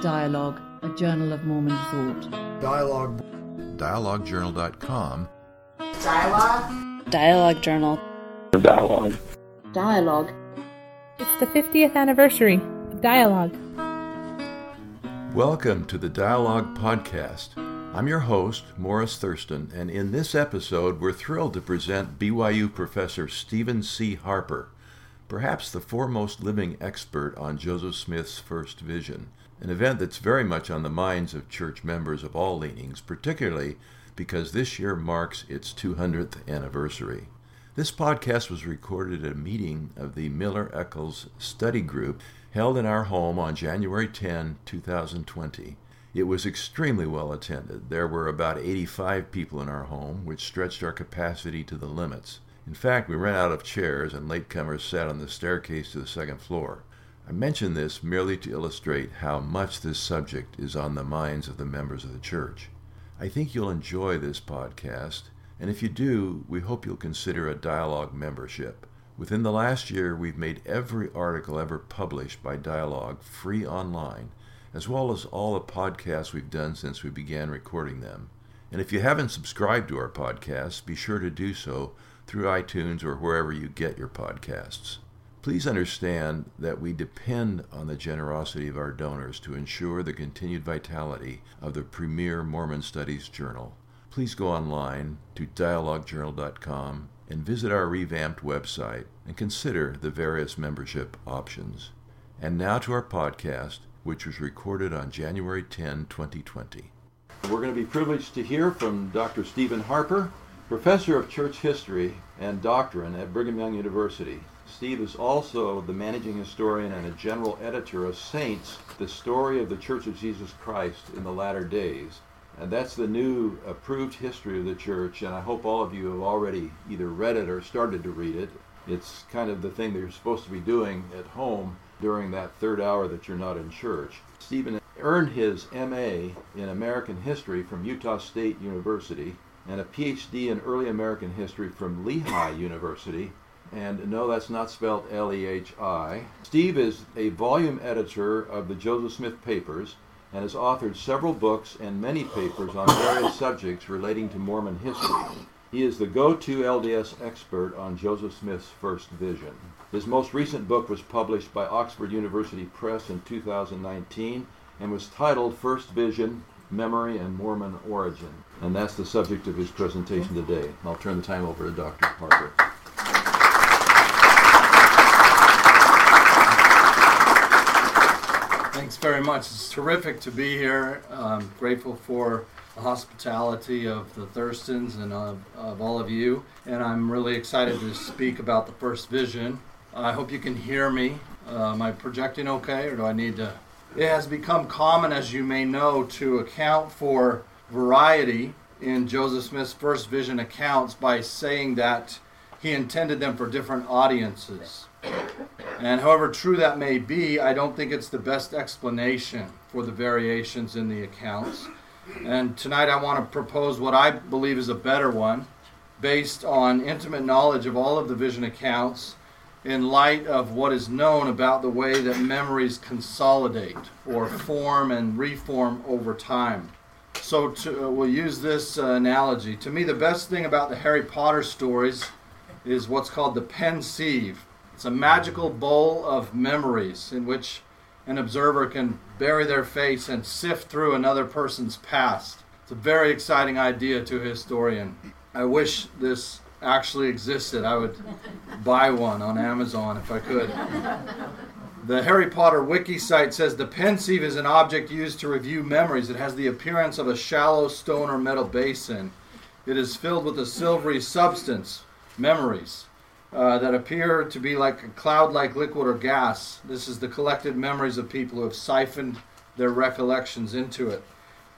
Dialogue, a journal of Mormon thought. Dialogue. dialoguejournal.com, Dialogue. Dialogue Journal. Dialogue. Dialogue. It's the 50th anniversary of Dialogue. Welcome to the Dialogue Podcast. I'm your host, Morris Thurston, and in this episode, we're thrilled to present BYU professor Stephen C. Harper, perhaps the foremost living expert on Joseph Smith's first vision, an event that's very much on the minds of church members of all leanings, particularly because this year marks its 200th anniversary. This podcast was recorded at a meeting of the Miller Eccles Study Group held in our home on January 10, 2020. It was extremely well attended. There were about 85 people in our home, which stretched our capacity to the limits. In fact, we ran out of chairs and latecomers sat on the staircase to the second floor. I mention this merely to illustrate how much this subject is on the minds of the members of the church. I think you'll enjoy this podcast, and if you do, we hope you'll consider a dialogue membership. Within the last year, we've made every article ever published by Dialogue free online, as well as all the podcasts we've done since we began recording them. And if you haven't subscribed to our podcasts, be sure to do so through iTunes or wherever you get your podcasts. Please understand that we depend on the generosity of our donors to ensure the continued vitality of the premier Mormon Studies Journal. Please go online to dialoguejournal.com and visit our revamped website and consider the various membership options. And now to our podcast, which was recorded on January 10, 2020. We're going to be privileged to hear from Dr. Stephen Harper, professor of church history and doctrine at Brigham Young University. Steve is also the managing historian and a general editor of Saints, the story of the Church of Jesus Christ in the latter days. And that's the new approved history of the church, and I hope all of you have already either read it or started to read it. It's kind of the thing that you're supposed to be doing at home during that third hour that you're not in church. Stephen earned his MA in American history from Utah State University and a PhD in early American history from Lehigh University. And no, that's not spelled L E H I. Steve is a volume editor of the Joseph Smith Papers and has authored several books and many papers on various subjects relating to Mormon history. He is the go to LDS expert on Joseph Smith's first vision. His most recent book was published by Oxford University Press in 2019 and was titled First Vision Memory and Mormon Origin. And that's the subject of his presentation today. I'll turn the time over to Dr. Harper. Thanks very much. It's terrific to be here. I'm grateful for the hospitality of the Thurstons and of, of all of you. And I'm really excited to speak about the first vision. I hope you can hear me. Uh, am I projecting okay, or do I need to? It has become common, as you may know, to account for variety in Joseph Smith's first vision accounts by saying that he intended them for different audiences. And however true that may be, I don't think it's the best explanation for the variations in the accounts. And tonight I want to propose what I believe is a better one, based on intimate knowledge of all of the vision accounts in light of what is known about the way that memories consolidate or form and reform over time. So to, uh, we'll use this uh, analogy. To me, the best thing about the Harry Potter stories is what's called the pensieve. It's a magical bowl of memories in which an observer can bury their face and sift through another person's past. It's a very exciting idea to a historian. I wish this actually existed. I would buy one on Amazon if I could. The Harry Potter wiki site says the pensieve is an object used to review memories. It has the appearance of a shallow stone or metal basin. It is filled with a silvery substance, memories, uh, that appear to be like a cloud like liquid or gas. This is the collected memories of people who have siphoned their recollections into it.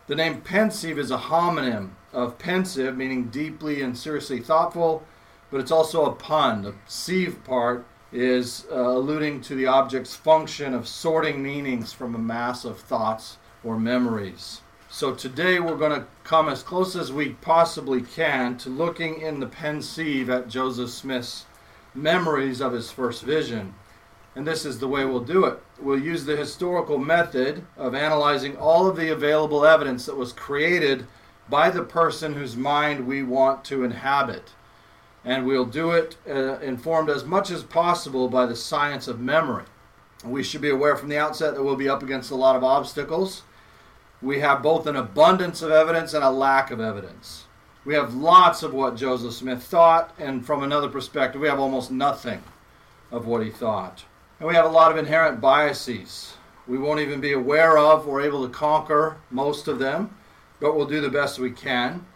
The name pensieve is a homonym of pensive, meaning deeply and seriously thoughtful, but it's also a pun. The sieve part is uh, alluding to the object's function of sorting meanings from a mass of thoughts or memories. So today we're going to come as close as we possibly can to looking in the pensieve at Joseph Smith's memories of his first vision. and this is the way we'll do it. We'll use the historical method of analyzing all of the available evidence that was created by the person whose mind we want to inhabit. And we'll do it uh, informed as much as possible by the science of memory. We should be aware from the outset that we'll be up against a lot of obstacles. We have both an abundance of evidence and a lack of evidence. We have lots of what Joseph Smith thought, and from another perspective, we have almost nothing of what he thought. And we have a lot of inherent biases. We won't even be aware of or able to conquer most of them, but we'll do the best we can.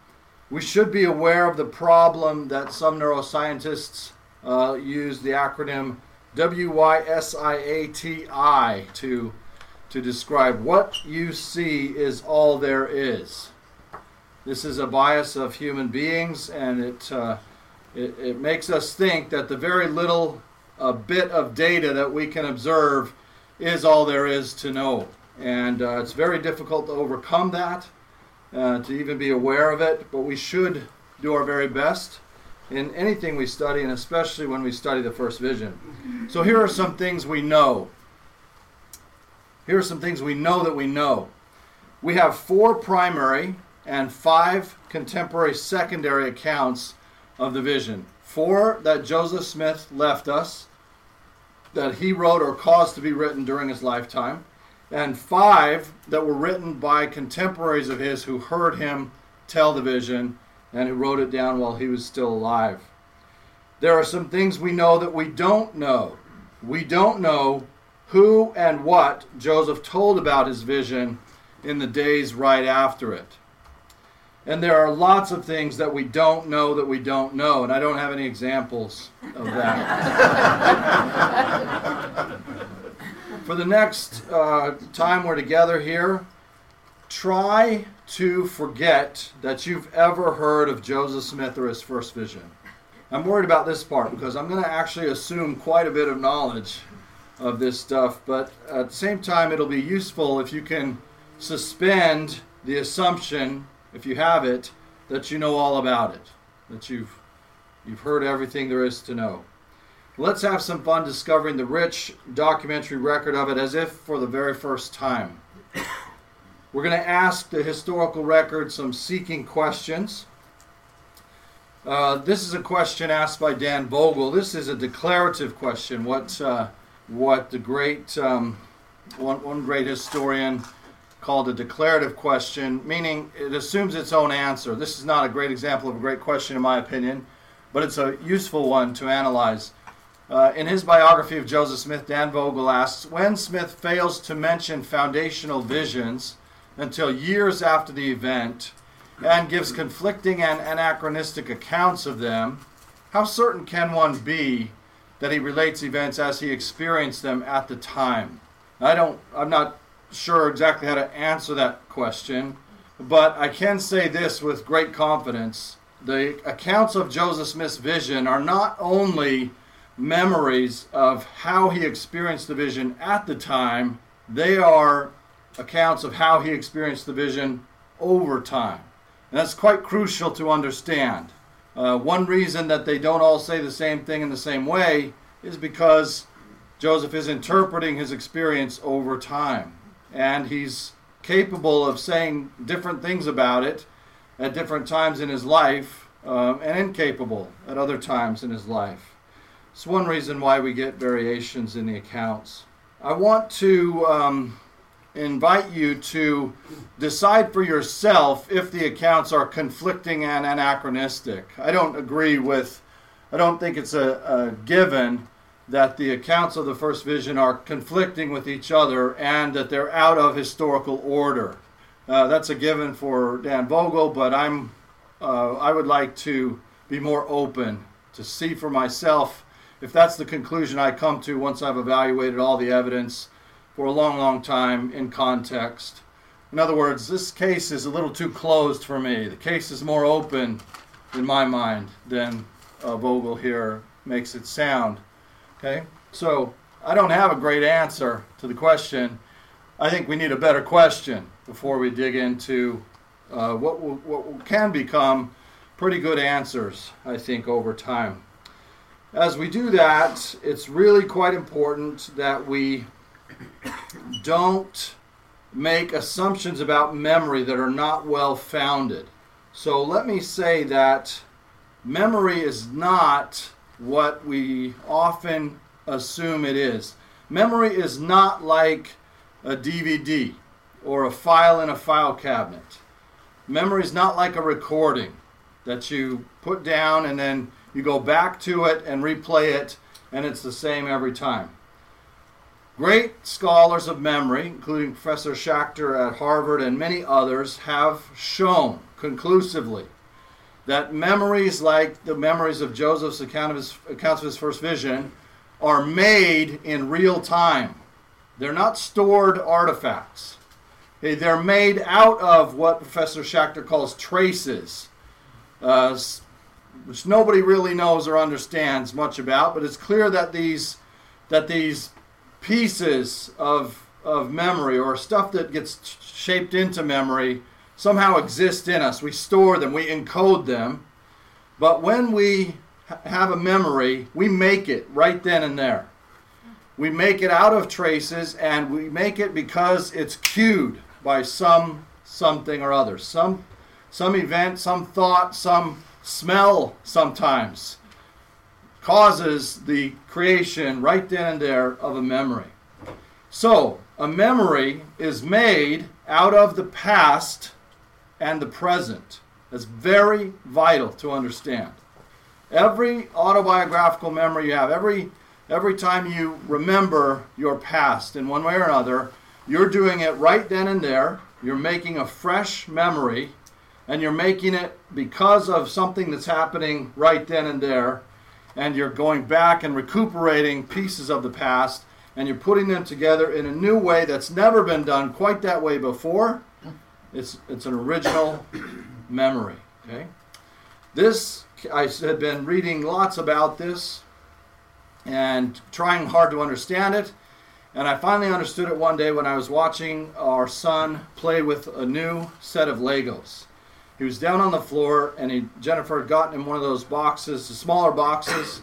We should be aware of the problem that some neuroscientists uh, use the acronym WYSIATI to, to describe what you see is all there is. This is a bias of human beings, and it, uh, it, it, makes us think that the very little uh, bit of data that we can observe is all there is to know. And uh, it's very difficult to overcome that, uh, to even be aware of it, but we should do our very best in anything we study, and especially when we study the first vision. So here are some things we know. Here are some things we know that we know. We have four primary and five contemporary secondary accounts of the vision. Four that Joseph Smith left us, that he wrote or caused to be written during his lifetime, and five that were written by contemporaries of his who heard him tell the vision and who wrote it down while he was still alive. There are some things we know that we don't know. We don't know who and what Joseph told about his vision in the days right after it. And there are lots of things that we don't know that we don't know, and I don't have any examples of that. For the next uh, time we're together here, try to forget that you've ever heard of Joseph Smith or his first vision. I'm worried about this part because I'm going to actually assume quite a bit of knowledge of this stuff, but at the same time, it'll be useful if you can suspend the assumption if you have it, that you know all about it, that you've you've heard everything there is to know. Let's have some fun discovering the rich documentary record of it as if for the very first time. We're going to ask the historical record some seeking questions. Uh, this is a question asked by Dan Vogel. This is a declarative question. What uh, what the great um, one, one great historian called a declarative question, meaning it assumes its own answer. This is not a great example of a great question, in my opinion, but it's a useful one to analyze. Uh, in his biography of Joseph Smith, Dan Vogel asks When Smith fails to mention foundational visions until years after the event and gives conflicting and anachronistic accounts of them, how certain can one be that he relates events as he experienced them at the time? I don't, I'm not sure exactly how to answer that question, but I can say this with great confidence. The accounts of Joseph Smith's vision are not only memories of how he experienced the vision at the time, they are accounts of how he experienced the vision over time. And that's quite crucial to understand. Uh, one reason that they don't all say the same thing in the same way is because Joseph is interpreting his experience over time and he's capable of saying different things about it at different times in his life um, and incapable at other times in his life. It's one reason why we get variations in the accounts. I want to um, invite you to decide for yourself if the accounts are conflicting and anachronistic. I don't agree with, I don't think it's a, a given that the accounts of the first vision are conflicting with each other and that they're out of historical order. Uh, that's a given for Dan Vogel, but I'm uh, I would like to be more open to see for myself if that's the conclusion I come to once I've evaluated all the evidence for a long, long time in context. In other words, this case is a little too closed for me. The case is more open in my mind than uh, Vogel here makes it sound. Okay? So I don't have a great answer to the question. I think we need a better question before we dig into uh, what, will, what can become pretty good answers, I think, over time. as we do that, it's really quite important that we don't make assumptions about memory that are not well founded. So let me say that memory is not what we often assume it is. Memory is not like a DVD or a file in a file cabinet. Memory is not like a recording that you put down and then you go back to it and replay it, and it's the same every time. Great scholars of memory, including Professor Schacter at Harvard and many others, have shown conclusively that memories like the memories of Joseph's account of his, accounts of his first vision are made in real time. They're not stored artifacts. They're made out of what Professor Schacter calls traces, uh, which nobody really knows or understands much about. But it's clear that these that these pieces of of memory or stuff that gets shaped into memory somehow exist in us. We store them, we encode them. But when we have a memory, we make it right then and there. We make it out of traces and we make it because it's cued by some something or other. Some some event, some thought, some smell sometimes causes the creation right then and there of a memory. So, a memory is made out of the past and the present. That's very vital to understand. Every autobiographical memory you have, every every time you remember your past in one way or another, you're doing it right then and there. You're making a fresh memory, and you're making it because of something that's happening right then and there. And you're going back and recuperating pieces of the past, and you're putting them together in a new way that's never been done quite that way before. It's, it's an original memory. Okay? This, I had been reading lots about this and trying hard to understand it. And I finally understood it one day when I was watching our son play with a new set of Legos. He was down on the floor, and he, Jennifer had gotten him one of those boxes, the smaller boxes,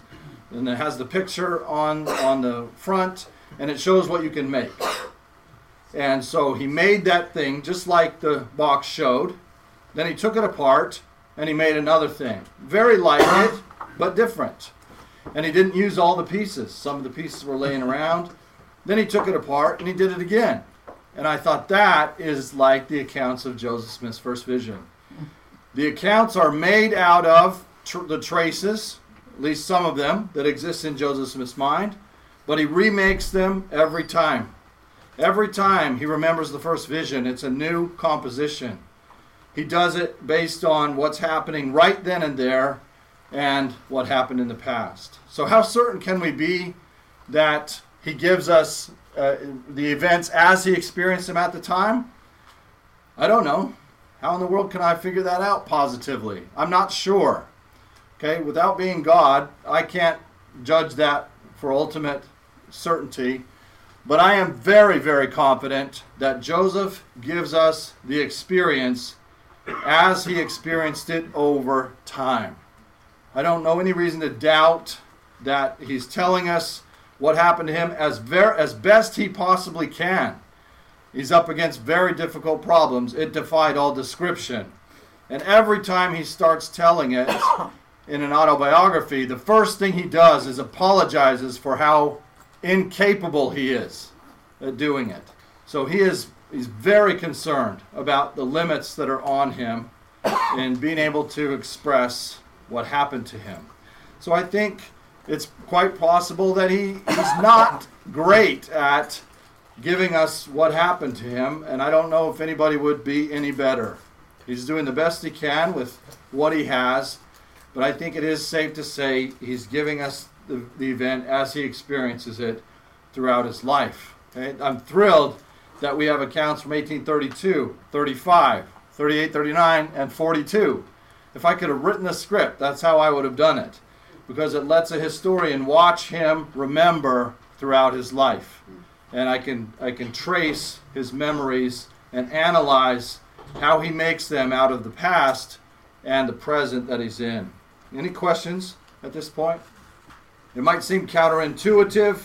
and it has the picture on on the front, and it shows what you can make. And so he made that thing just like the box showed. Then he took it apart and he made another thing. Very like it, but different. And he didn't use all the pieces. Some of the pieces were laying around. Then he took it apart and he did it again. And I thought that is like the accounts of Joseph Smith's first vision. The accounts are made out of tr- the traces, at least some of them, that exist in Joseph Smith's mind, but he remakes them every time. Every time he remembers the first vision, it's a new composition. He does it based on what's happening right then and there and what happened in the past. So, how certain can we be that he gives us uh, the events as he experienced them at the time? I don't know. How in the world can I figure that out positively? I'm not sure. Okay, without being God, I can't judge that for ultimate certainty. But I am very, very confident that Joseph gives us the experience as he experienced it over time. I don't know any reason to doubt that he's telling us what happened to him as ver- as best he possibly can. He's up against very difficult problems. It defied all description. And every time he starts telling it in an autobiography, the first thing he does is apologizes for how incapable he is at doing it. So he is he's very concerned about the limits that are on him in being able to express what happened to him. So I think it's quite possible that he, is not great at giving us what happened to him, and I don't know if anybody would be any better. He's doing the best he can with what he has, but I think it is safe to say he's giving us the, the event as he experiences it throughout his life. I'm thrilled that we have accounts from 1832, 35, 38, 39, and 42. If I could have written the script, that's how I would have done it, because it lets a historian watch him remember throughout his life, and I can I can trace his memories and analyze how he makes them out of the past and the present that he's in. Any questions at this point? It might seem counterintuitive,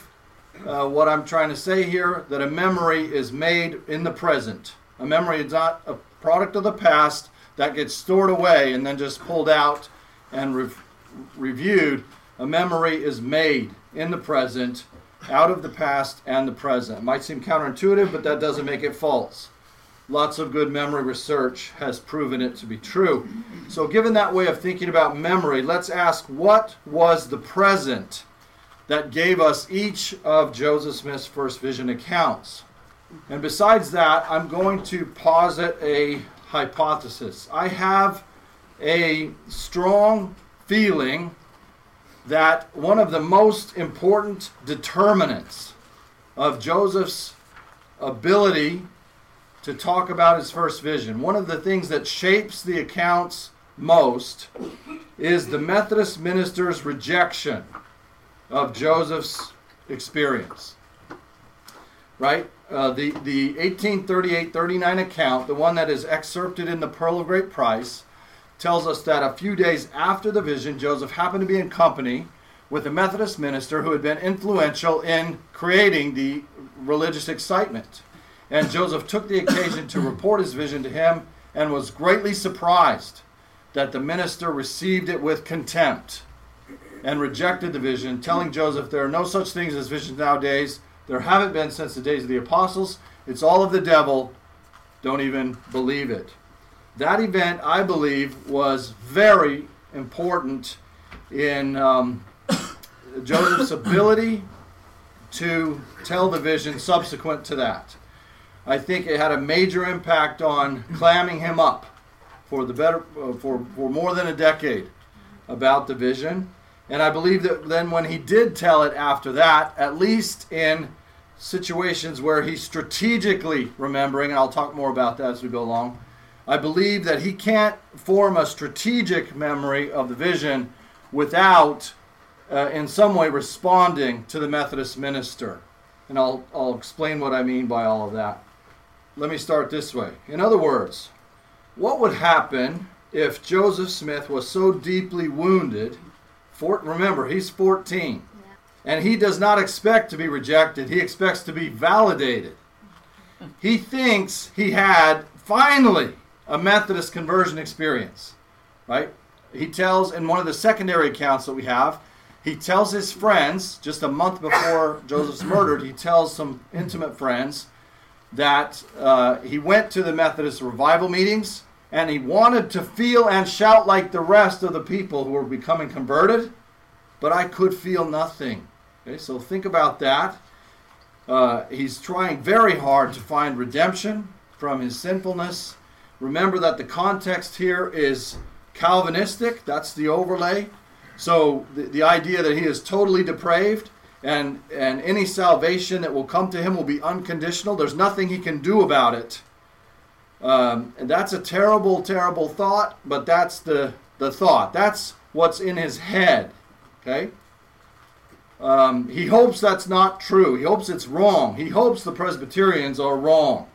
uh, what I'm trying to say here, that a memory is made in the present. A memory is not a product of the past that gets stored away and then just pulled out and re- reviewed. A memory is made in the present, out of the past and the present. It might seem counterintuitive, but that doesn't make it false. Lots of good memory research has proven it to be true. So, given that way of thinking about memory, let's ask what was the present that gave us each of Joseph Smith's first vision accounts? And besides that, I'm going to posit a hypothesis. I have a strong feeling that one of the most important determinants of Joseph's ability to talk about his first vision. One of the things that shapes the accounts most is the Methodist minister's rejection of Joseph's experience. Right? Uh, the, the 1838 39 account, the one that is excerpted in the Pearl of Great Price, tells us that a few days after the vision, Joseph happened to be in company with a Methodist minister who had been influential in creating the religious excitement. And Joseph took the occasion to report his vision to him and was greatly surprised that the minister received it with contempt and rejected the vision, telling Joseph, There are no such things as visions nowadays. There haven't been since the days of the apostles. It's all of the devil. Don't even believe it. That event, I believe, was very important in um, Joseph's ability to tell the vision subsequent to that. I think it had a major impact on clamming him up for the better uh, for, for more than a decade about the vision. And I believe that then when he did tell it after that, at least in situations where he's strategically remembering, and I'll talk more about that as we go along, I believe that he can't form a strategic memory of the vision without, uh, in some way, responding to the Methodist minister. And I'll, I'll explain what I mean by all of that. Let me start this way. In other words, what would happen if Joseph Smith was so deeply wounded? For, remember, he's 14. And he does not expect to be rejected, he expects to be validated. He thinks he had finally a Methodist conversion experience, right? He tells in one of the secondary accounts that we have, he tells his friends just a month before Joseph's murdered, he tells some intimate friends that uh, he went to the Methodist revival meetings and he wanted to feel and shout like the rest of the people who were becoming converted, but I could feel nothing. Okay, so think about that. Uh, he's trying very hard to find redemption from his sinfulness. Remember that the context here is Calvinistic, that's the overlay. So the, the idea that he is totally depraved and and any salvation that will come to him will be unconditional. There's nothing he can do about it. Um, and that's a terrible, terrible thought, but that's the the thought. That's what's in his head. Okay. Um, he hopes that's not true. He hopes it's wrong. He hopes the Presbyterians are wrong.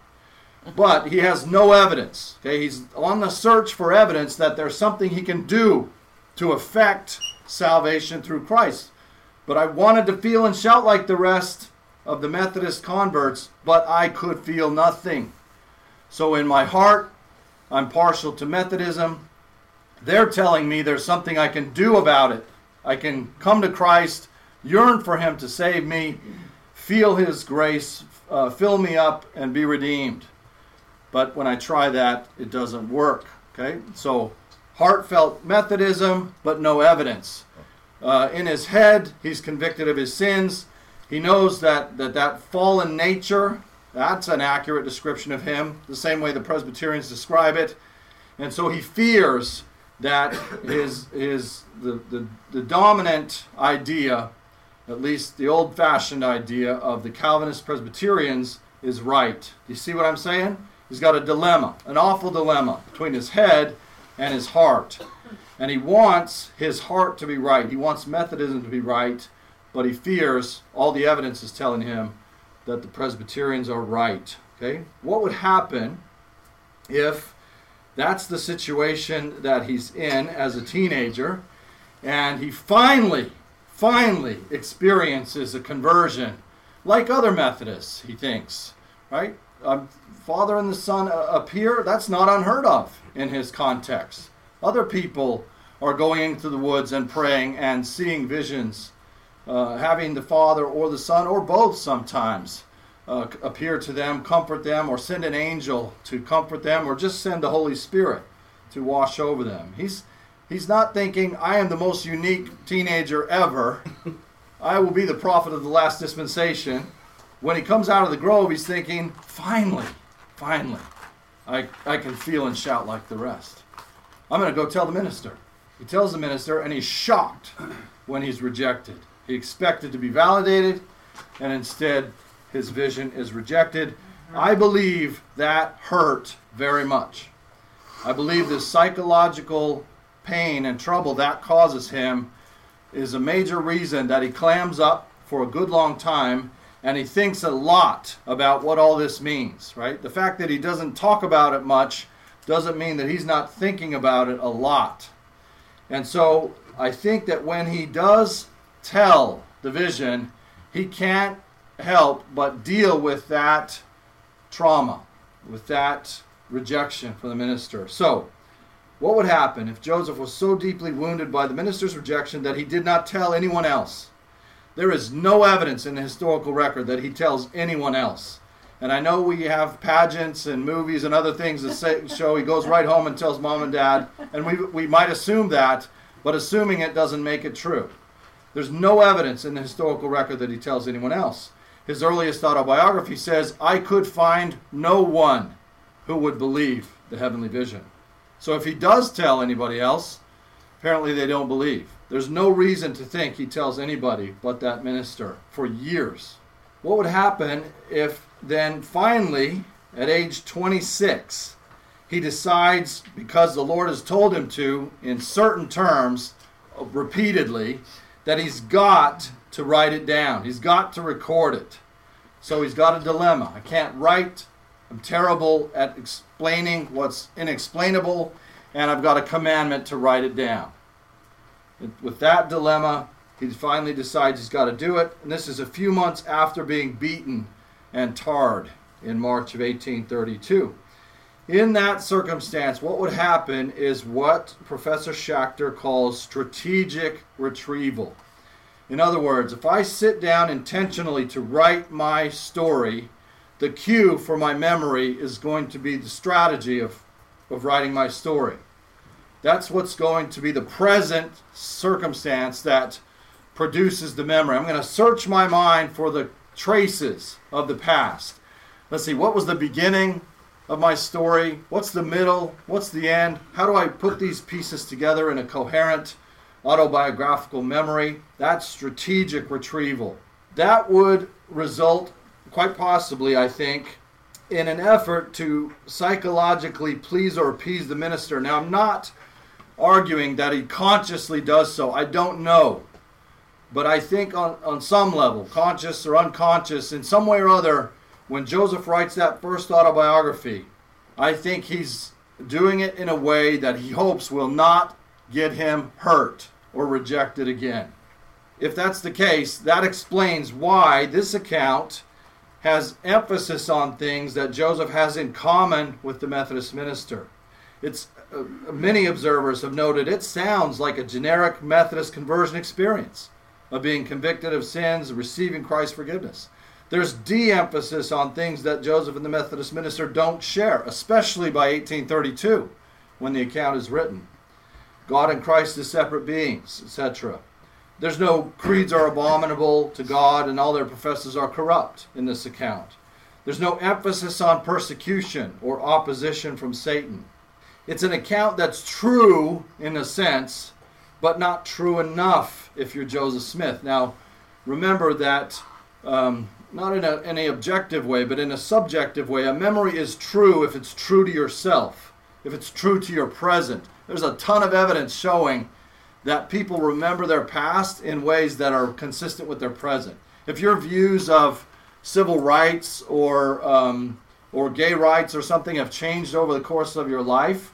But he has no evidence. Okay, he's on the search for evidence that there's something he can do to affect salvation through Christ. But I wanted to feel and shout like the rest of the Methodist converts, but I could feel nothing. So in my heart, I'm partial to Methodism. They're telling me there's something I can do about it. I can come to Christ, yearn for Him to save me, feel His grace, uh, fill me up, and be redeemed. But when I try that, it doesn't work. Okay? So, heartfelt Methodism, but no evidence. Uh, in his head, he's convicted of his sins. He knows that, that that fallen nature, that's an accurate description of him, the same way the Presbyterians describe it. And so he fears that his, his, the, the, the dominant idea, at least the old fashioned idea of the Calvinist Presbyterians, is right. Do you see what I'm saying? He's got a dilemma, an awful dilemma between his head and his heart. And he wants his heart to be right. He wants Methodism to be right, but he fears all the evidence is telling him that the Presbyterians are right. Okay? What would happen if that's the situation that he's in as a teenager and he finally, finally experiences a conversion like other Methodists, he thinks, right? Um, Father and the Son appear, that's not unheard of in his context. Other people are going into the woods and praying and seeing visions, uh, having the Father or the Son or both sometimes uh, appear to them, comfort them, or send an angel to comfort them, or just send the Holy Spirit to wash over them. He's he's not thinking, I am the most unique teenager ever. I will be the prophet of the last dispensation. When he comes out of the grove, he's thinking, finally, finally, I, I can feel and shout like the rest. I'm going to go tell the minister. He tells the minister, and he's shocked when he's rejected. He expected to be validated, and instead, his vision is rejected. I believe that hurt very much. I believe the psychological pain and trouble that causes him is a major reason that he clams up for a good long time and he thinks a lot about what all this means, right? The fact that he doesn't talk about it much doesn't mean that he's not thinking about it a lot. And so I think that when he does tell the vision, he can't help but deal with that trauma, with that rejection from the minister. So, what would happen if Joseph was so deeply wounded by the minister's rejection that he did not tell anyone else? There is no evidence in the historical record that he tells anyone else. And I know we have pageants and movies and other things that say, show he goes right home and tells mom and dad, and we, we might assume that, but assuming it doesn't make it true. There's no evidence in the historical record that he tells anyone else. His earliest autobiography says, I could find no one who would believe the heavenly vision. So if he does tell anybody else, apparently they don't believe. There's no reason to think he tells anybody but that minister for years. What would happen if then finally, at age 26, he decides, because the Lord has told him to, in certain terms, repeatedly, that he's got to write it down. He's got to record it. So he's got a dilemma. I can't write. I'm terrible at explaining what's inexplainable, and I've got a commandment to write it down. With that dilemma, he finally decides he's got to do it. And this is a few months after being beaten and tarred in March of 1832. In that circumstance, what would happen is what Professor Schacter calls strategic retrieval. In other words, if I sit down intentionally to write my story, the cue for my memory is going to be the strategy of, of writing my story. That's what's going to be the present circumstance that produces the memory. I'm going to search my mind for the traces of the past. Let's see, what was the beginning of my story? What's the middle? What's the end? How do I put these pieces together in a coherent autobiographical memory, that's strategic retrieval. That would result, quite possibly, I think, in an effort to psychologically please or appease the minister. Now, I'm not arguing that he consciously does so. I don't know. But I think on, on some level, conscious or unconscious, in some way or other, when Joseph writes that first autobiography, I think he's doing it in a way that he hopes will not get him hurt or rejected again. If that's the case, that explains why this account has emphasis on things that Joseph has in common with the Methodist minister. It's uh, many observers have noted it sounds like a generic Methodist conversion experience of being convicted of sins, receiving Christ's forgiveness. There's de-emphasis on things that Joseph and the Methodist minister don't share, especially by 1832 when the account is written. God and Christ as separate beings, etc. There's no creeds are abominable to God and all their professors are corrupt in this account. There's no emphasis on persecution or opposition from Satan. It's an account that's true in a sense, but not true enough if you're Joseph Smith. Now, remember that um, not in any objective way, but in a subjective way, a memory is true if it's true to yourself, if it's true to your present, there's a ton of evidence showing that people remember their past in ways that are consistent with their present. If your views of civil rights or um, or gay rights or something have changed over the course of your life,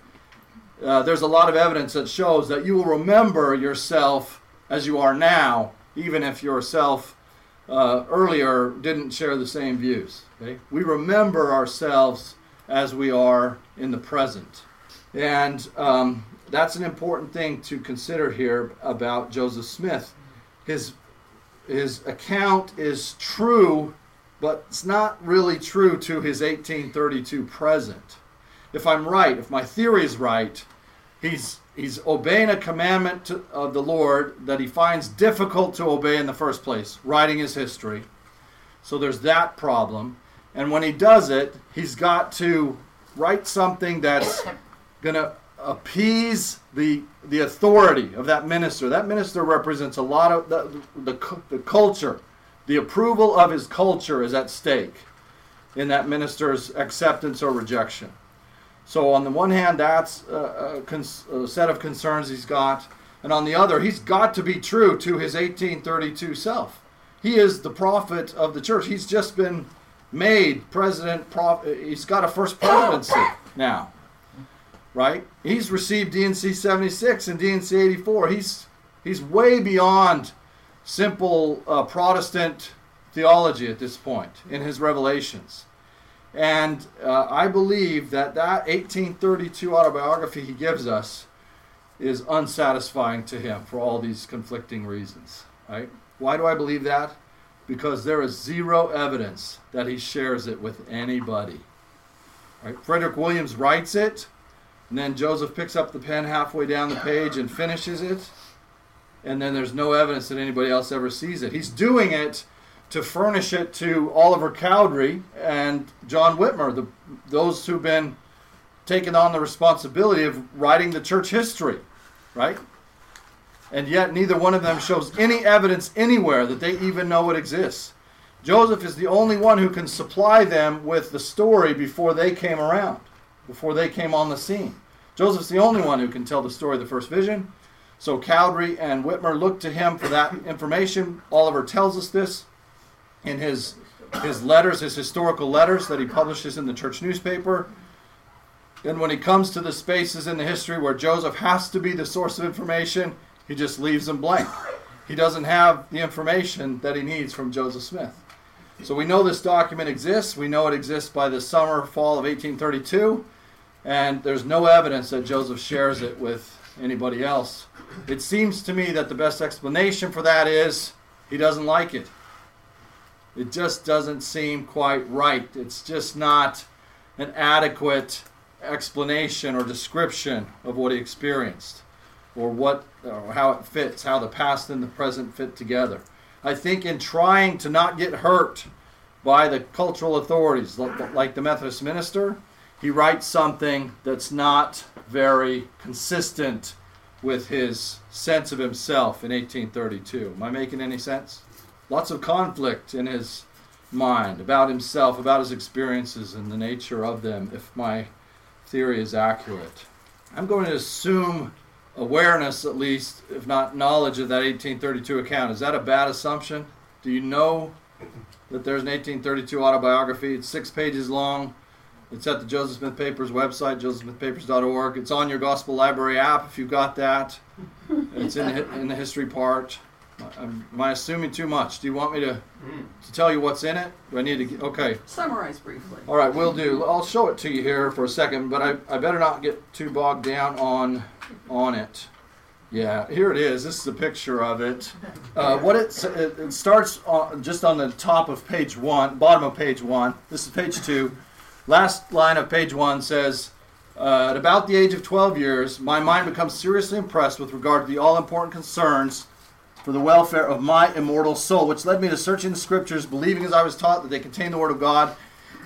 uh, there's a lot of evidence that shows that you will remember yourself as you are now even if yourself uh, earlier didn't share the same views. Okay? We remember ourselves as we are in the present. And um, that's an important thing to consider here about Joseph Smith. His, his account is true, but it's not really true to his 1832 present. If I'm right, if my theory is right, he's, he's obeying a commandment to, of the Lord that he finds difficult to obey in the first place, writing his history. So there's that problem. And when he does it, he's got to write something that's going to appease the the authority of that minister. That minister represents a lot of the, the, the culture. The approval of his culture is at stake in that minister's acceptance or rejection. So on the one hand, that's a, a, a set of concerns he's got, and on the other, he's got to be true to his 1832 self. He is the prophet of the church. He's just been made president. He's got a first presidency now right? He's received D&C 76 and D&C 84. He's he's way beyond simple uh, Protestant theology at this point in his revelations. And uh, I believe that that 1832 autobiography he gives us is unsatisfying to him for all these conflicting reasons, right? Why do I believe that? Because there is zero evidence that he shares it with anybody. Right? Frederick Williams writes it, and then Joseph picks up the pen halfway down the page and finishes it. And then there's no evidence that anybody else ever sees it. He's doing it to furnish it to Oliver Cowdery and John Whitmer, the, those who've been taken on the responsibility of writing the church history, right? And yet neither one of them shows any evidence anywhere that they even know it exists. Joseph is the only one who can supply them with the story before they came around before they came on the scene. Joseph's the only one who can tell the story of the first vision. So Cowdery and Whitmer looked to him for that information. Oliver tells us this in his his letters, his historical letters that he publishes in the church newspaper. And when he comes to the spaces in the history where Joseph has to be the source of information, he just leaves them blank. He doesn't have the information that he needs from Joseph Smith. So we know this document exists. We know it exists by the summer, fall of 1832. And there's no evidence that Joseph shares it with anybody else. It seems to me that the best explanation for that is he doesn't like it. It just doesn't seem quite right. It's just not an adequate explanation or description of what he experienced or what or how it fits, how the past and the present fit together. I think in trying to not get hurt by the cultural authorities like the Methodist minister, he writes something that's not very consistent with his sense of himself in 1832. Am I making any sense? Lots of conflict in his mind about himself, about his experiences, and the nature of them, if my theory is accurate. I'm going to assume awareness, at least, if not knowledge, of that 1832 account. Is that a bad assumption? Do you know that there's an 1832 autobiography? It's six pages long. It's at the Joseph Smith Papers website, josephsmithpapers.org. It's on your Gospel Library app if you've got that. It's in the, in the history part. Am I assuming too much? Do you want me to, to tell you what's in it? Do I need to? Okay. Summarize briefly. All right, we'll do. I'll show it to you here for a second, but I, I better not get too bogged down on on it. Yeah, here it is. This is a picture of it. Uh, what it, it starts on, just on the top of page one, bottom of page one. This is page two. Last line of page one says, uh, At about the age of 12 years, my mind becomes seriously impressed with regard to the all important concerns for the welfare of my immortal soul, which led me to searching the scriptures, believing as I was taught that they contain the Word of God.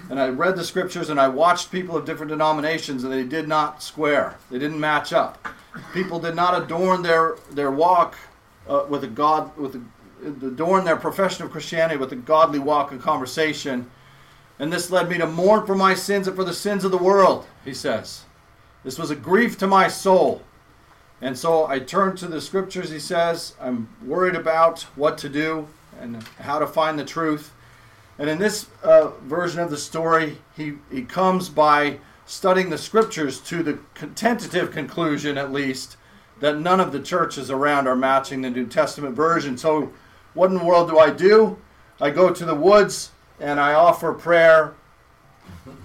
And I read the scriptures and I watched people of different denominations, and they did not square. They didn't match up. People did not adorn their, their walk uh, with a God, with a, adorn their profession of Christianity with a godly walk and conversation and this led me to mourn for my sins and for the sins of the world, he says. This was a grief to my soul. And so I turn to the scriptures, he says. I'm worried about what to do and how to find the truth. And in this uh, version of the story, he, he comes by studying the scriptures to the tentative conclusion, at least, that none of the churches around are matching the New Testament version. So what in the world do I do? I go to the woods and I offer prayer.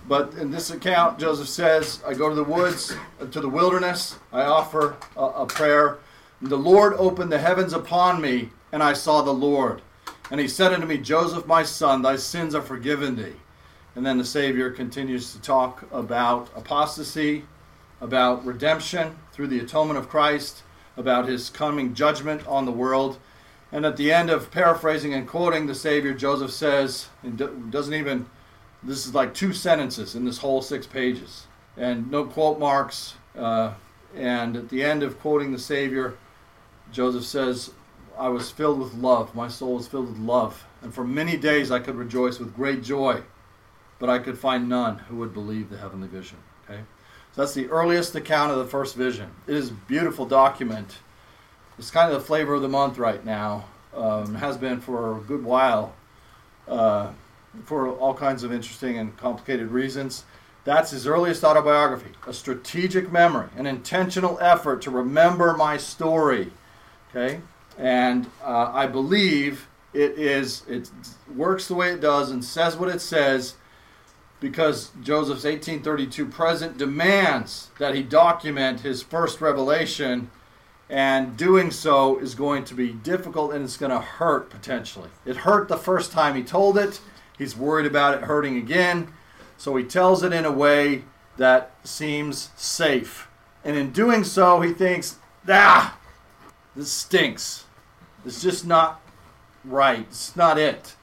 But in this account, Joseph says, I go to the woods, uh, to the wilderness, I offer a, a prayer. And the Lord opened the heavens upon me, and I saw the Lord. And he said unto me, Joseph, my son, thy sins are forgiven thee. And then the Savior continues to talk about apostasy, about redemption through the atonement of Christ, about his coming judgment on the world. And at the end of paraphrasing and quoting the Savior, Joseph says, and doesn't even, this is like two sentences in this whole six pages, and no quote marks. Uh, and at the end of quoting the Savior, Joseph says, I was filled with love. My soul was filled with love. And for many days I could rejoice with great joy, but I could find none who would believe the heavenly vision. Okay? So that's the earliest account of the first vision. It is a beautiful document. It's kind of the flavor of the month right now. Um, has been for a good while, uh, for all kinds of interesting and complicated reasons. That's his earliest autobiography, a strategic memory, an intentional effort to remember my story. Okay, and uh, I believe it is it works the way it does and says what it says because Joseph's 1832 present demands that he document his first revelation and doing so is going to be difficult and it's going to hurt potentially. It hurt the first time he told it. He's worried about it hurting again. So he tells it in a way that seems safe. And in doing so, he thinks, ah, this stinks. It's just not right. It's not it.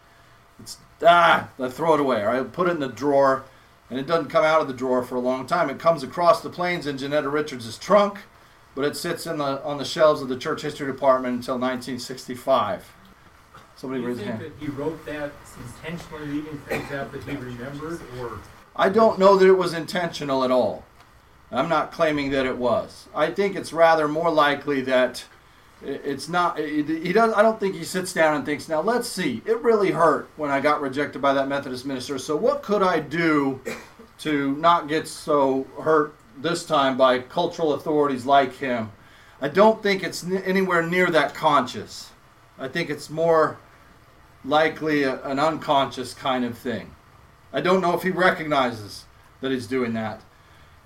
It's ah, I throw it away. Or I put it in the drawer, and it doesn't come out of the drawer for a long time. It comes across the plains in Jennetta Richards' trunk, but it sits in the on the shelves of the church history department until 1965. Somebody Do you raise a think hand. that he wrote that intentionally leaving things out that he remembered, or I don't know that it was intentional at all. I'm not claiming that it was. I think it's rather more likely that it's not. He does. I don't think he sits down and thinks, "Now let's see. It really hurt when I got rejected by that Methodist minister. So what could I do to not get so hurt this time by cultural authorities like him?" I don't think it's n- anywhere near that conscious. I think it's more likely a, an unconscious kind of thing. I don't know if he recognizes that he's doing that.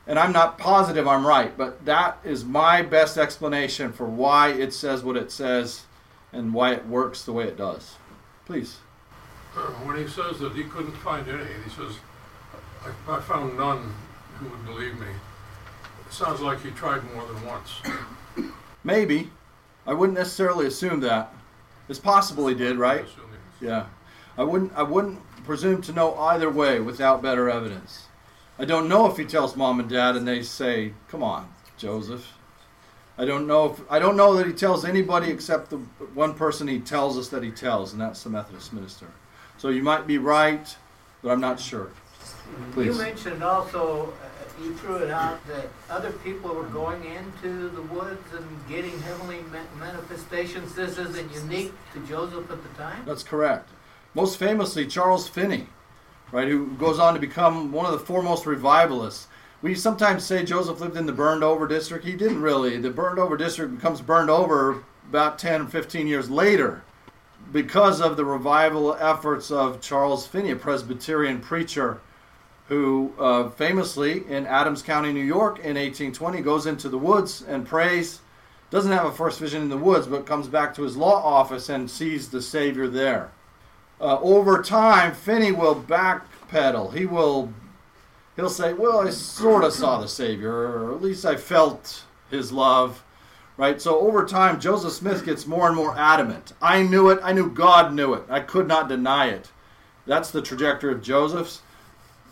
And I'm not positive I'm right, but that is my best explanation for why it says what it says and why it works the way it does. Please. When he says that he couldn't find any, he says, I, I found none who would believe me. It sounds like he tried more than once. Maybe. I wouldn't necessarily assume that. It's possible he did, right? Yeah. I wouldn't I wouldn't presume to know either way without better evidence. I don't know if he tells mom and dad and they say, "Come on, Joseph." I don't know if I don't know that he tells anybody except the one person he tells us that he tells, and that's the Methodist minister. So you might be right, but I'm not sure. You mentioned also, uh, you threw it out that other people were going into the woods and getting heavenly manifestations. This isn't unique to Joseph at the time. That's correct. Most famously, Charles Finney, right, who goes on to become one of the foremost revivalists. We sometimes say Joseph lived in the burned over district. He didn't really. The burned over district becomes burned over about 10 15 years later because of the revival efforts of Charles Finney, a Presbyterian preacher who uh, famously in Adams County, New York in 1820 goes into the woods and prays. Doesn't have a first vision in the woods, but comes back to his law office and sees the Savior there. Uh, over time, Finney will backpedal. He will he'll say, "Well, I sort of saw the Savior, or at least I felt His love." Right. So over time, Joseph Smith gets more and more adamant. I knew it. I knew God knew it. I could not deny it. That's the trajectory of Joseph's.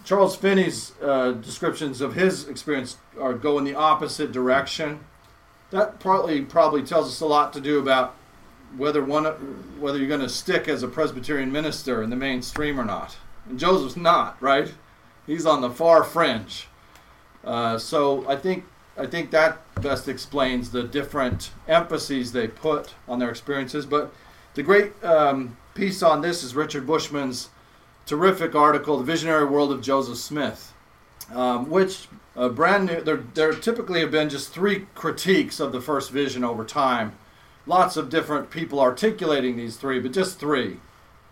Charles Finney's uh, descriptions of his experience are go in the opposite direction. That partly probably tells us a lot to do about whether one whether you're going to stick as a Presbyterian minister in the mainstream or not. And Joseph's not, right? He's on the far fringe. Uh, so I think I think that best explains the different emphases they put on their experiences. But the great um, piece on this is Richard Bushman's terrific article, "The Visionary World of Joseph Smith," um, which uh, brand new. There, there typically have been just three critiques of the first vision over time. lots of different people articulating these three, but just three.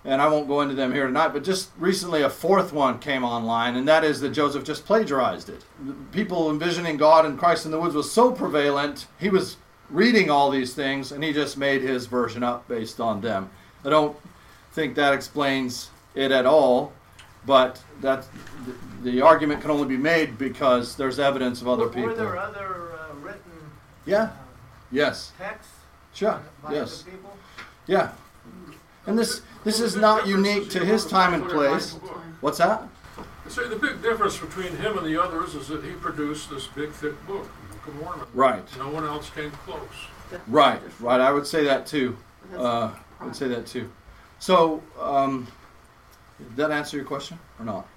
And I won't go into them here tonight, but just recently a fourth one came online, and that is that Joseph just plagiarized it. People envisioning God and Christ in the woods was so prevalent, he was reading all these things, and he just made his version up based on them. I don't think that explains it at all, but that the argument can only be made because there's evidence of other Were- people. Were there other uh, written Yeah. uh, Yes. texts Sure. by Yes. the people? Yeah. And this this is not unique to his time and place. What's that? I say the big difference between him and the others is that he produced this big, thick book, Book of Mormon. Right. No one else came close. Right. Right. I would say that too. Uh, I would say that too. So, um, did that answer your question or not?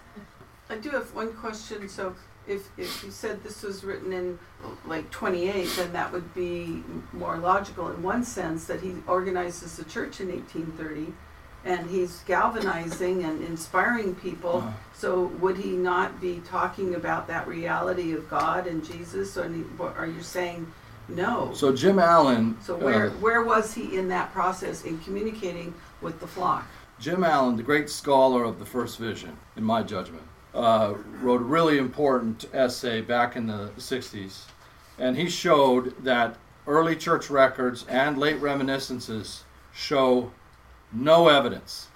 I do have one question. So, if, if you said this was written in like 28, then that would be more logical in one sense that he organizes the church in 1830 and he's galvanizing and inspiring people. Uh-huh. So, would he not be talking about that reality of God and Jesus? Or are you saying no? So Jim Allen. So, where, uh, where was he in that process in communicating with the flock? Jim Allen, the great scholar of the First Vision, in my judgment, uh, wrote a really important essay back in the 60s. And he showed that early church records and late reminiscences show no evidence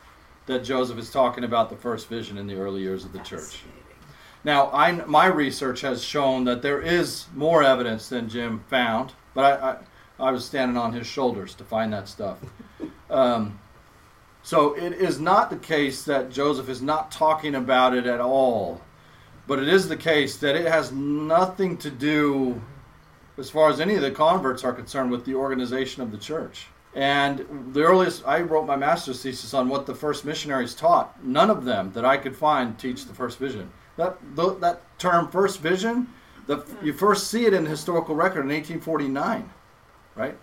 that Joseph is talking about the first vision in the early years of the church. Now, I, my research has shown that there is more evidence than Jim found, but I, I, I was standing on his shoulders to find that stuff. Um, so it is not the case that Joseph is not talking about it at all, but it is the case that it has nothing to do, as far as any of the converts are concerned, with the organization of the church. And the earliest, I wrote my master's thesis on what the first missionaries taught. None of them that I could find teach the first vision. That th- that term, first vision, the, you first see it in the historical record in 1849, right?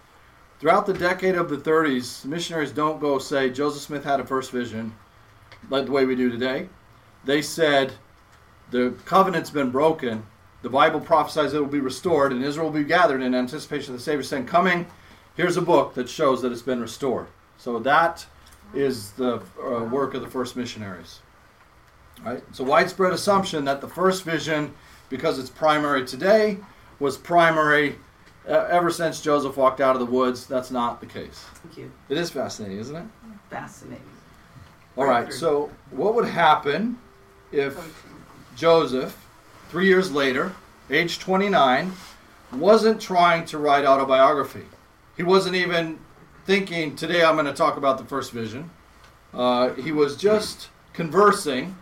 Throughout the decade of the 30s, missionaries don't go say Joseph Smith had a first vision, like the way we do today. They said the covenant's been broken. The Bible prophesies it will be restored, and Israel will be gathered in anticipation of the Savior's saying, "Coming." Here's a book that shows that it's been restored. So that is the uh, work of the first missionaries. Right? It's a widespread assumption that the first vision, because it's primary today, was primary ever since Joseph walked out of the woods. That's not the case. Thank you. It is fascinating, isn't it? Fascinating. All right. So, what would happen if Joseph, three years later, age 29, wasn't trying to write autobiography? He wasn't even thinking, today I'm going to talk about the first vision. Uh, he was just conversing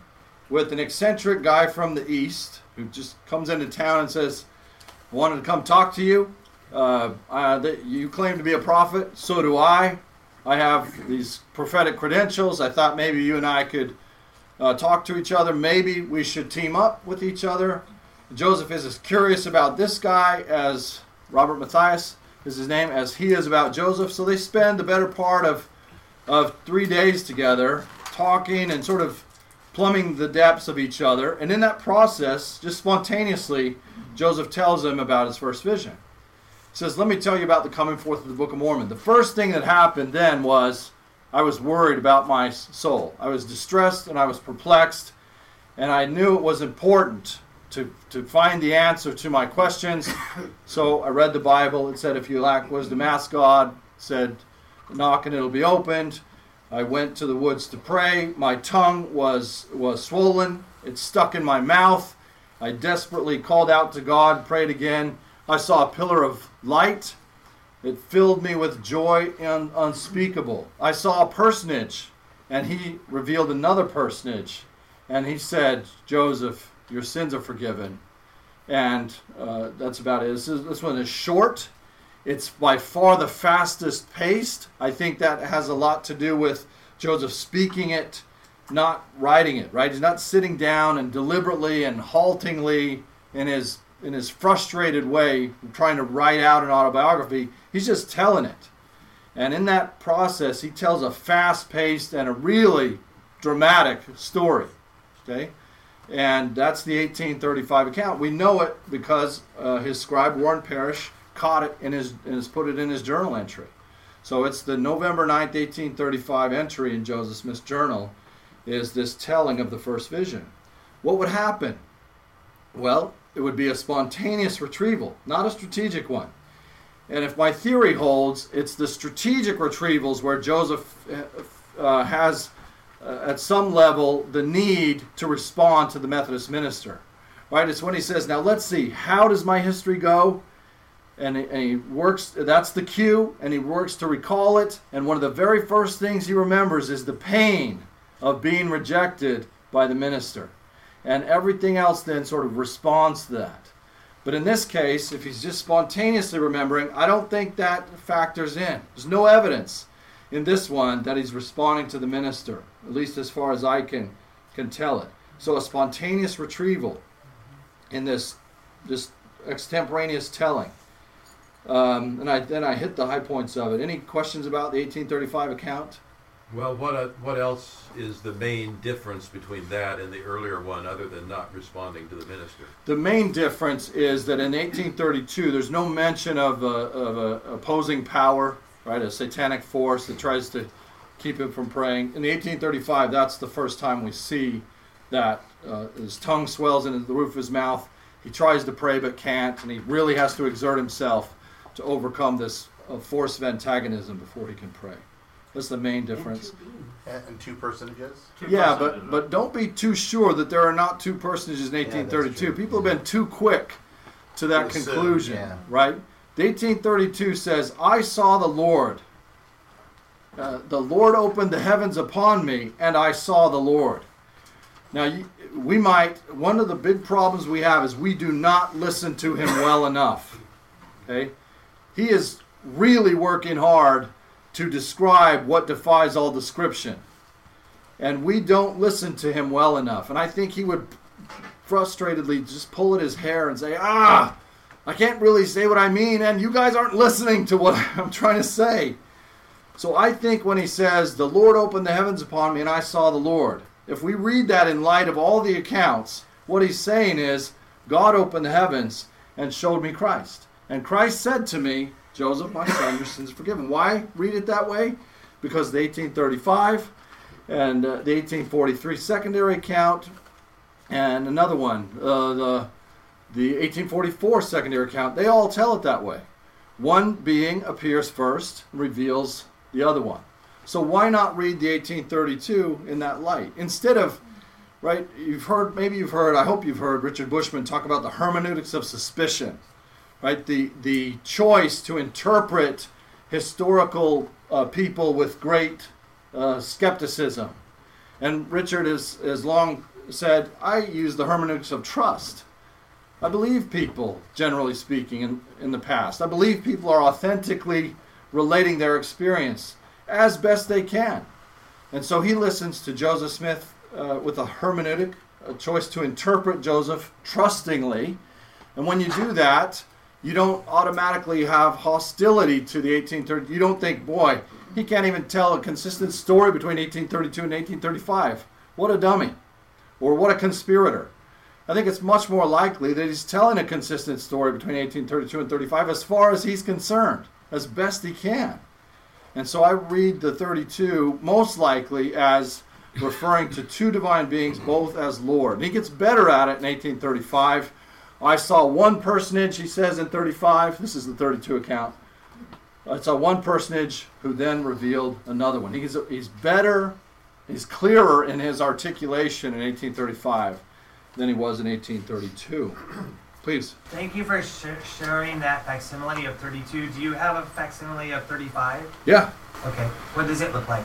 with an eccentric guy from the East who just comes into town and says, I wanted to come talk to you. Uh, that you claim to be a prophet, so do I. I have these prophetic credentials. I thought maybe you and I could uh, talk to each other. Maybe we should team up with each other. Joseph is as curious about this guy as Robert Matthias is his name, as he is about Joseph. So they spend the better part of of three days together, talking and sort of plumbing the depths of each other. And in that process, just spontaneously, Joseph tells him about his first vision. Says, Let me tell you about the coming forth of the Book of Mormon. The first thing that happened then was I was worried about my soul. I was distressed and I was perplexed, and I knew it was important to, to find the answer to my questions. So I read the Bible. It said, If you lack wisdom, ask God. It said, Knock and it'll be opened. I went to the woods to pray. My tongue was was swollen. It stuck in my mouth. I desperately called out to God, prayed again. I saw a pillar of light. It filled me with joy un- unspeakable. I saw a personage, and he revealed another personage. And he said, Joseph, your sins are forgiven. And uh, that's about it. This, is, this one is short. It's by far the fastest paced. I think that has a lot to do with Joseph speaking it, not writing it, right? He's not sitting down and deliberately and haltingly in his in his frustrated way trying to write out an autobiography. He's just telling it. And in that process, he tells a fast paced and a really dramatic story. Okay? And that's the 1835 account. We know it because uh, his scribe, Warren Parrish, caught it and has, and has put it in his journal entry. So it's the November 9th, 1835 entry in Joseph Smith's journal is this telling of the first vision. What would happen? Well, it would be a spontaneous retrieval, not a strategic one. And if my theory holds, it's the strategic retrievals where Joseph uh, uh, has, uh, at some level, the need to respond to the Methodist minister. Right? It's when he says, Now let's see, how does my history go? And he, and he works, that's the cue, and he works to recall it. And one of the very first things he remembers is the pain of being rejected by the minister. And everything else then sort of responds to that. But in this case, if he's just spontaneously remembering, I don't think that factors in. There's no evidence in this one that he's responding to the minister, at least as far as I can, can tell it. So a spontaneous retrieval in this, this extemporaneous telling. Um, and I, then I hit the high points of it. Any questions about the 1835 account? Well, what uh, what else is the main difference between that and the earlier one, other than not responding to the minister? The main difference is that in 1832, there's no mention of a, of a opposing power, right? A satanic force that tries to keep him from praying. In 1835, that's the first time we see that uh, his tongue swells into the roof of his mouth. He tries to pray but can't, and he really has to exert himself to overcome this uh, force of antagonism before he can pray. That's the main difference. And, and two personages. Yeah, but but don't be too sure that there are not two personages in 1832. true. People have been too quick to that To assume, conclusion, yeah. right? The 1832 says, "I saw the Lord. Uh, the Lord opened the heavens upon me, and I saw the Lord." Now, you, we might. One of the big problems we have is we do not listen to Him well enough. Okay, He is really working hard to describe what defies all description and we don't listen to him well enough. And I think he would frustratedly just pull at his hair and say, Ah, I can't really say what I mean, and you guys aren't listening to what I'm trying to say. So I think when he says, The Lord opened the heavens upon me, and I saw the Lord, if we read that in light of all the accounts, what he's saying is, God opened the heavens and showed me Christ. And Christ said to me, Joseph, my son, your sins are forgiven. Why read it that way? Because the 1835 and uh, the 1843 secondary account, and another one, uh, the the 1844 secondary account. They all tell it that way. One being appears first, reveals the other one. So why not read the 1832 in that light instead of right? You've heard, maybe you've heard, I hope you've heard Richard Bushman talk about the hermeneutics of suspicion, right? The the choice to interpret historical uh, people with great uh, skepticism. And Richard has, has long said, I use the hermeneutics of trust. I believe people, generally speaking, in, in the past. I believe people are authentically relating their experience as best they can. And so he listens to Joseph Smith uh, with a hermeneutic, a choice to interpret Joseph trustingly. And when you do that, you don't automatically have hostility to the 1830. You don't think, boy, he can't even tell a consistent story between 1832 and 1835. What a dummy. Or what a conspirator. I think it's much more likely that he's telling a consistent story between 1832 and 35 as far as he's concerned, as best he can. And so I read the 32 most likely as referring to two divine beings, both as Lord. And he gets better at it in 1835. I saw one personage, he says in 35. This is the 32 account. I saw one personage who then revealed another one. He's, he's better, he's clearer in his articulation in 1835 than he was in 1832. Please. Thank you for sh- sharing that facsimile of 32. Do you have a facsimile of 35? Yeah. Okay. What does it look like?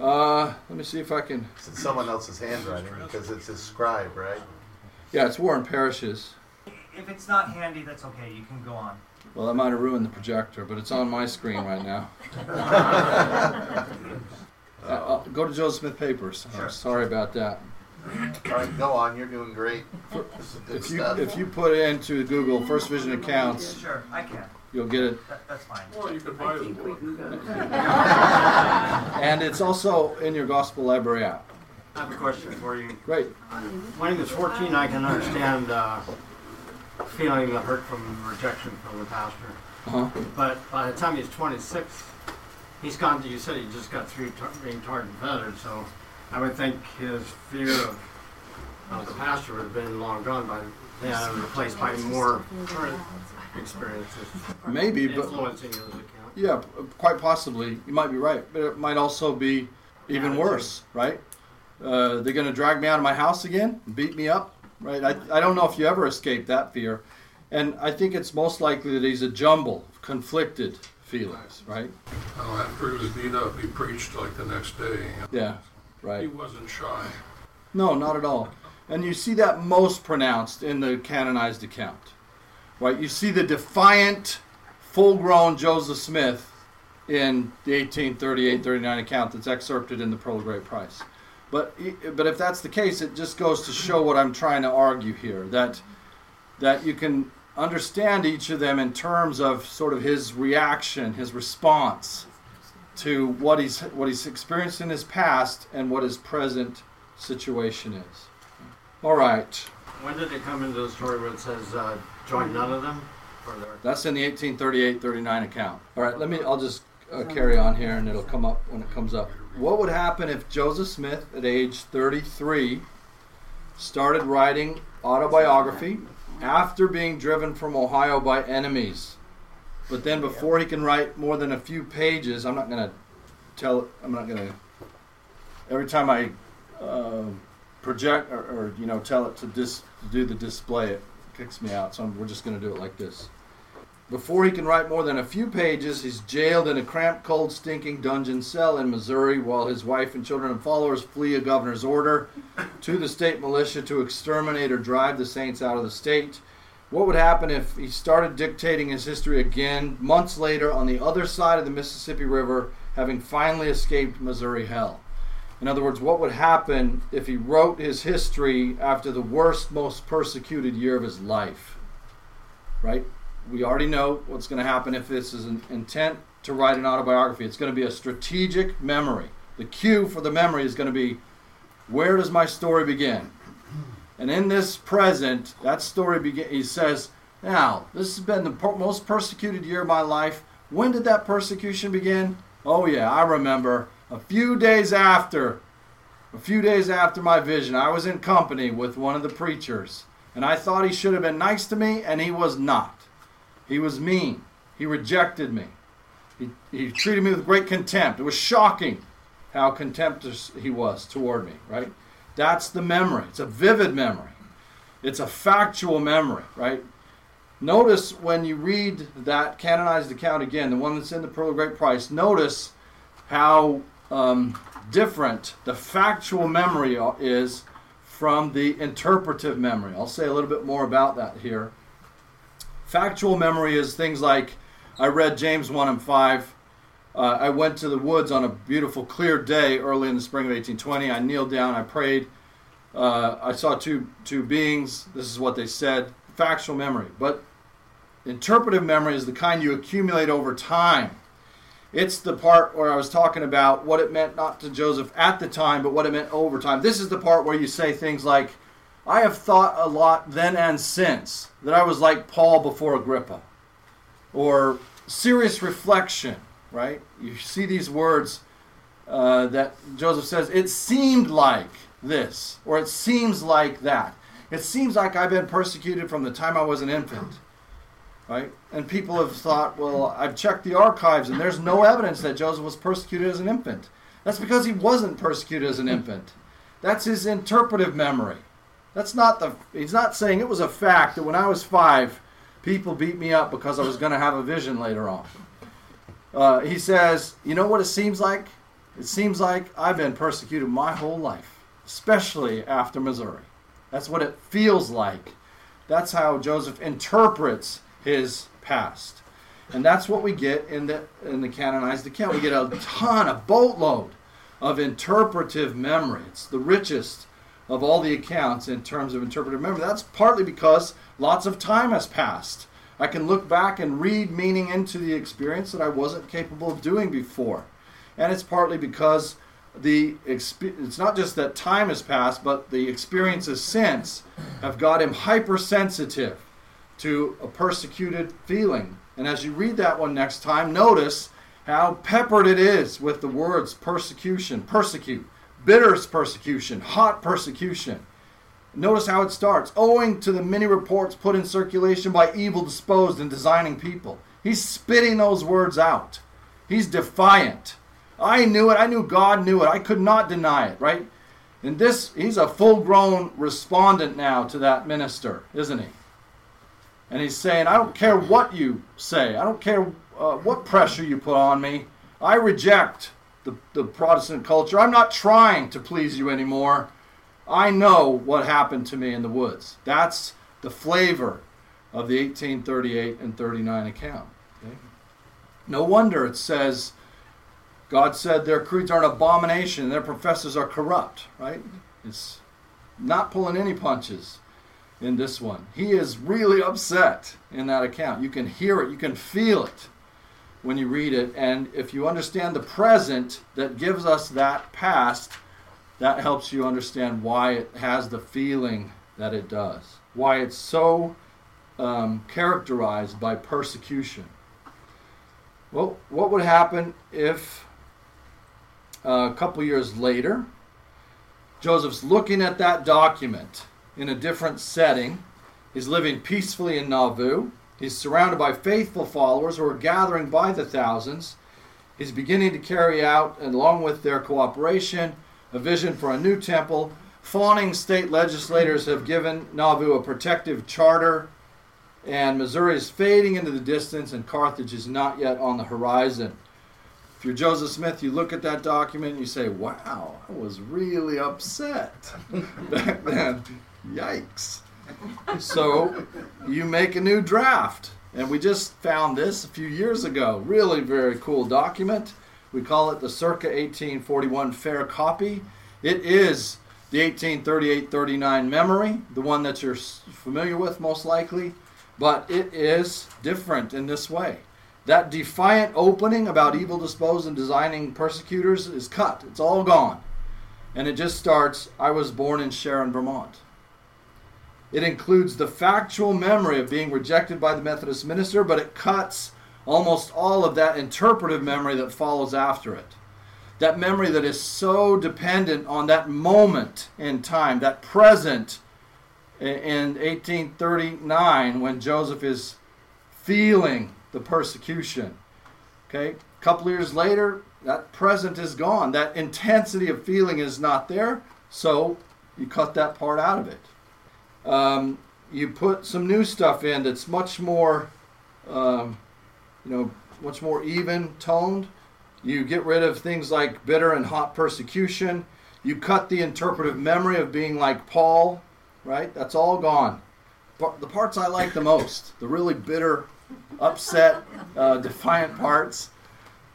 Uh, let me see if I can. It's in someone else's handwriting because it's his scribe, right? Yeah, it's Warren Parrish's. If it's not handy, that's okay. You can go on. Well, that might have ruined the projector, but it's on my screen right now. Uh, uh, go to Joseph Smith Papers. I'm Sure. sorry about that. All right, go on. You're doing great. This is good If you stuff. if you put into Google First Vision accounts, Sure, I can. you'll get it. That, that's fine. Well, you could buy I think we can go. And it's also in your Gospel Library app. I have a question for you. Great. When he was 14, I can understand uh, feeling the hurt from rejection from the pastor. Uh-huh. But by the time he's 26, he's gone. To, you said he just got through tar- being tarred and feathered, so I would think his fear of, of the pastor would have been long gone by then, and replaced by more current experiences. Maybe, but- influencing his account. Yeah, quite possibly. You might be right, but it might also be even Yeah, worse, right? Uh, they're going to drag me out of my house again, beat me up, right? I, I don't know if you ever escaped that fear. And I think it's most likely that he's a jumble of conflicted feelings, right? Oh, after he was beat up, he preached like the next day. Yeah, right. He wasn't shy. No, not at all. And you see that most pronounced in the canonized account, right? You see the defiant, full grown Joseph Smith in the 1838 39 account that's excerpted in the Pearl of Great Price. But, but if that's the case, it just goes to show what I'm trying to argue here that, that you can understand each of them in terms of sort of his reaction, his response to what he's, what he's experienced in his past and what his present situation is. All right, When did it come into the story where it says uh, join none of them? Or that's in the 1838-39 account. All right, let me. I'll just uh, carry on here, and it'll come up when it comes up. What would happen if Joseph Smith, at age 33, started writing autobiography after being driven from Ohio by enemies? But then, before he can write more than a few pages, I'm not going to tell. I'm not going to. Every time I uh, project or, or you know tell it to dis, do the display, it kicks me out. So I'm, we're just going to do it like this. Before he can write more than a few pages, he's jailed in a cramped, cold, stinking dungeon cell in Missouri while his wife and children and followers flee a governor's order to the state militia to exterminate or drive the saints out of the state. What would happen if he started dictating his history again months later on the other side of the Mississippi River, having finally escaped Missouri hell? In other words, what would happen if he wrote his history after the worst, most persecuted year of his life? Right? We already know what's going to happen if this is an intent to write an autobiography. It's going to be a strategic memory. The cue for the memory is going to be where does my story begin? And in this present, that story begin. He says, "Now this has been the per- most persecuted year of my life. When did that persecution begin? Oh yeah, I remember. A few days after, a few days after my vision, I was in company with one of the preachers, and I thought he should have been nice to me, and he was not. He was mean. He rejected me. He, he treated me with great contempt. It was shocking how contemptuous he was toward me, right? That's the memory. It's a vivid memory. It's a factual memory, right? Notice when you read that canonized account again, the one that's in the Pearl of Great Price, notice how um, different the factual memory is from the interpretive memory. I'll say a little bit more about that here. Factual memory is things like I read James 1 and 5. Uh, I went to the woods on a beautiful, clear day early in the spring of 1820. I kneeled down, I prayed. Uh, I saw two, two beings. This is what they said. Factual memory. But interpretive memory is the kind you accumulate over time. It's the part where I was talking about what it meant not to Joseph at the time, but what it meant over time. This is the part where you say things like, I have thought a lot then and since that I was like Paul before Agrippa. Or serious reflection, right? You see these words uh, that Joseph says, it seemed like this, or it seems like that. It seems like I've been persecuted from the time I was an infant. Right? And people have thought, well, I've checked the archives and there's no evidence that Joseph was persecuted as an infant. That's because he wasn't persecuted as an infant. That's his interpretive memory. That's not the, he's not saying it was a fact that when I was five, people beat me up because I was going to have a vision later on. Uh, he says, you know what it seems like? It seems like I've been persecuted my whole life, especially after Missouri. That's what it feels like. That's how Joseph interprets his past. And that's what we get in the in the canonized account. We get a ton, a boatload of interpretive memory. It's the richest of all the accounts in terms of interpretive memory. That's partly because lots of time has passed. I can look back and read meaning into the experience that I wasn't capable of doing before. And it's partly because the exp- it's not just that time has passed, but the experiences since have got him hypersensitive to a persecuted feeling. And as you read that one next time, notice how peppered it is with the words persecution, persecute, bitter persecution, hot persecution. Notice how it starts. Owing to the many reports put in circulation by evil disposed and designing people. He's spitting those words out. He's defiant. I knew it. I knew God knew it. I could not deny it, right? And this, he's a full grown respondent now to that minister, isn't he? And he's saying, I don't care what you say. I don't care uh, what pressure you put on me. I reject the, the Protestant culture. I'm not trying to please you anymore. I know what happened to me in the woods. That's the flavor of the 1838 and 39 account. Okay? No wonder it says, God said their creeds are an abomination, their professors are corrupt, right? It's not pulling any punches in this one. He is really upset in that account. You can hear it, you can feel it when you read it. And if you understand the present that gives us that past, that helps you understand why it has the feeling that it does, why it's so um, characterized by persecution. Well, what would happen if uh, a couple years later, Joseph's looking at that document in a different setting? He's living peacefully in Nauvoo. He's surrounded by faithful followers who are gathering by the thousands. He's beginning to carry out, along with their cooperation, a vision for a new temple. Fawning state legislators have given Nauvoo a protective charter, and Missouri is fading into the distance, and Carthage is not yet on the horizon. If you're Joseph Smith, you look at that document and you say, wow, I was really upset back then. Yikes. So you make a new draft. And we just found this a few years ago. Really very cool document. We call it the circa 1841 fair copy. It is the 1838 39 memory, the one that you're familiar with most likely, but it is different in this way. That defiant opening about evil disposed and designing persecutors is cut, it's all gone. And it just starts I was born in Sharon, Vermont. It includes the factual memory of being rejected by the Methodist minister, but it cuts almost all of that interpretive memory that follows after it. That memory that is so dependent on that moment in time, that present in 1839 when Joseph is feeling the persecution. Okay, a couple years later, that present is gone. That intensity of feeling is not there, so you cut that part out of it. Um, you put some new stuff in that's much more um, you know, much more even toned. You get rid of things like bitter and hot persecution. You cut the interpretive memory of being like Paul, right? That's all gone. But the parts I like the most, the really bitter, upset, uh, defiant parts,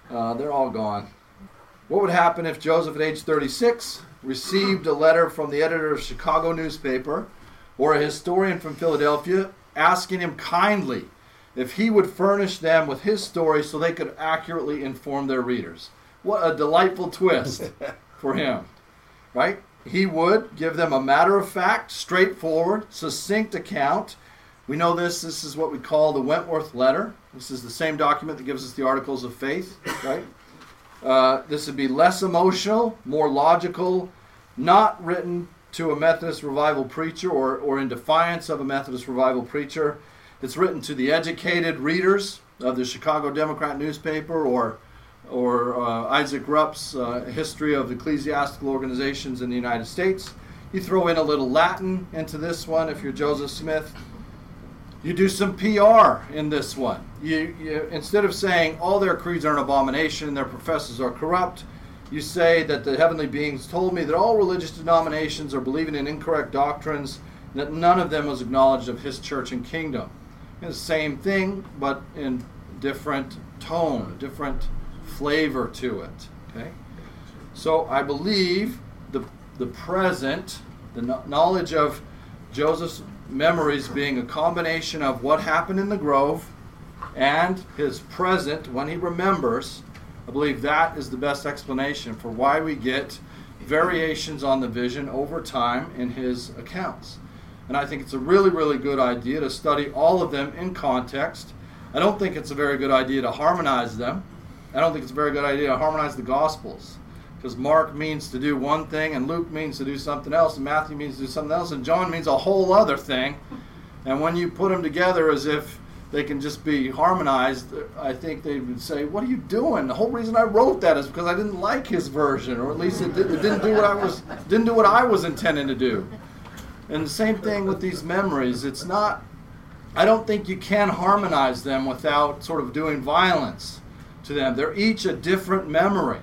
uh, they're all gone. What would happen if Joseph, at age 36, received a letter from the editor of Chicago newspaper or a historian from Philadelphia asking him kindly if he would furnish them with his story so they could accurately inform their readers. What a delightful twist for him, right? He would give them a matter of fact, straightforward, succinct account. We know this, this is what we call the Wentworth Letter. This is the same document that gives us the Articles of Faith, right? Uh, this would be less emotional, more logical, not written to a Methodist revival preacher or, or in defiance of a Methodist revival preacher. It's written to the educated readers of the Chicago Democrat newspaper or, or uh, Isaac Rupp's uh, History of Ecclesiastical Organizations in the United States. You throw in a little Latin into this one if you're Joseph Smith. You do some PR in this one. You, you, instead of saying all their creeds are an abomination, their professors are corrupt, you say that the heavenly beings told me that all religious denominations are believing in incorrect doctrines, and that none of them was acknowledged of his church and kingdom the same thing, but in different tone, different flavor to it. Okay, so I believe the the present, the knowledge of Joseph's memories being a combination of what happened in the grove and his present when he remembers. I believe that is the best explanation for why we get variations on the vision over time in his accounts. And I think it's a really, really good idea to study all of them in context. I don't think it's a very good idea to harmonize them. I don't think it's a very good idea to harmonize the Gospels because Mark means to do one thing and Luke means to do something else and Matthew means to do something else and John means a whole other thing. And when you put them together as if they can just be harmonized, I think they would say, "What are you doing?" The whole reason I wrote that is because I didn't like his version, or at least it, did, didn't do what I was didn't do what I was intending to do. And the same thing with these memories. It's not. I don't think you can harmonize them without sort of doing violence to them. They're each a different memory.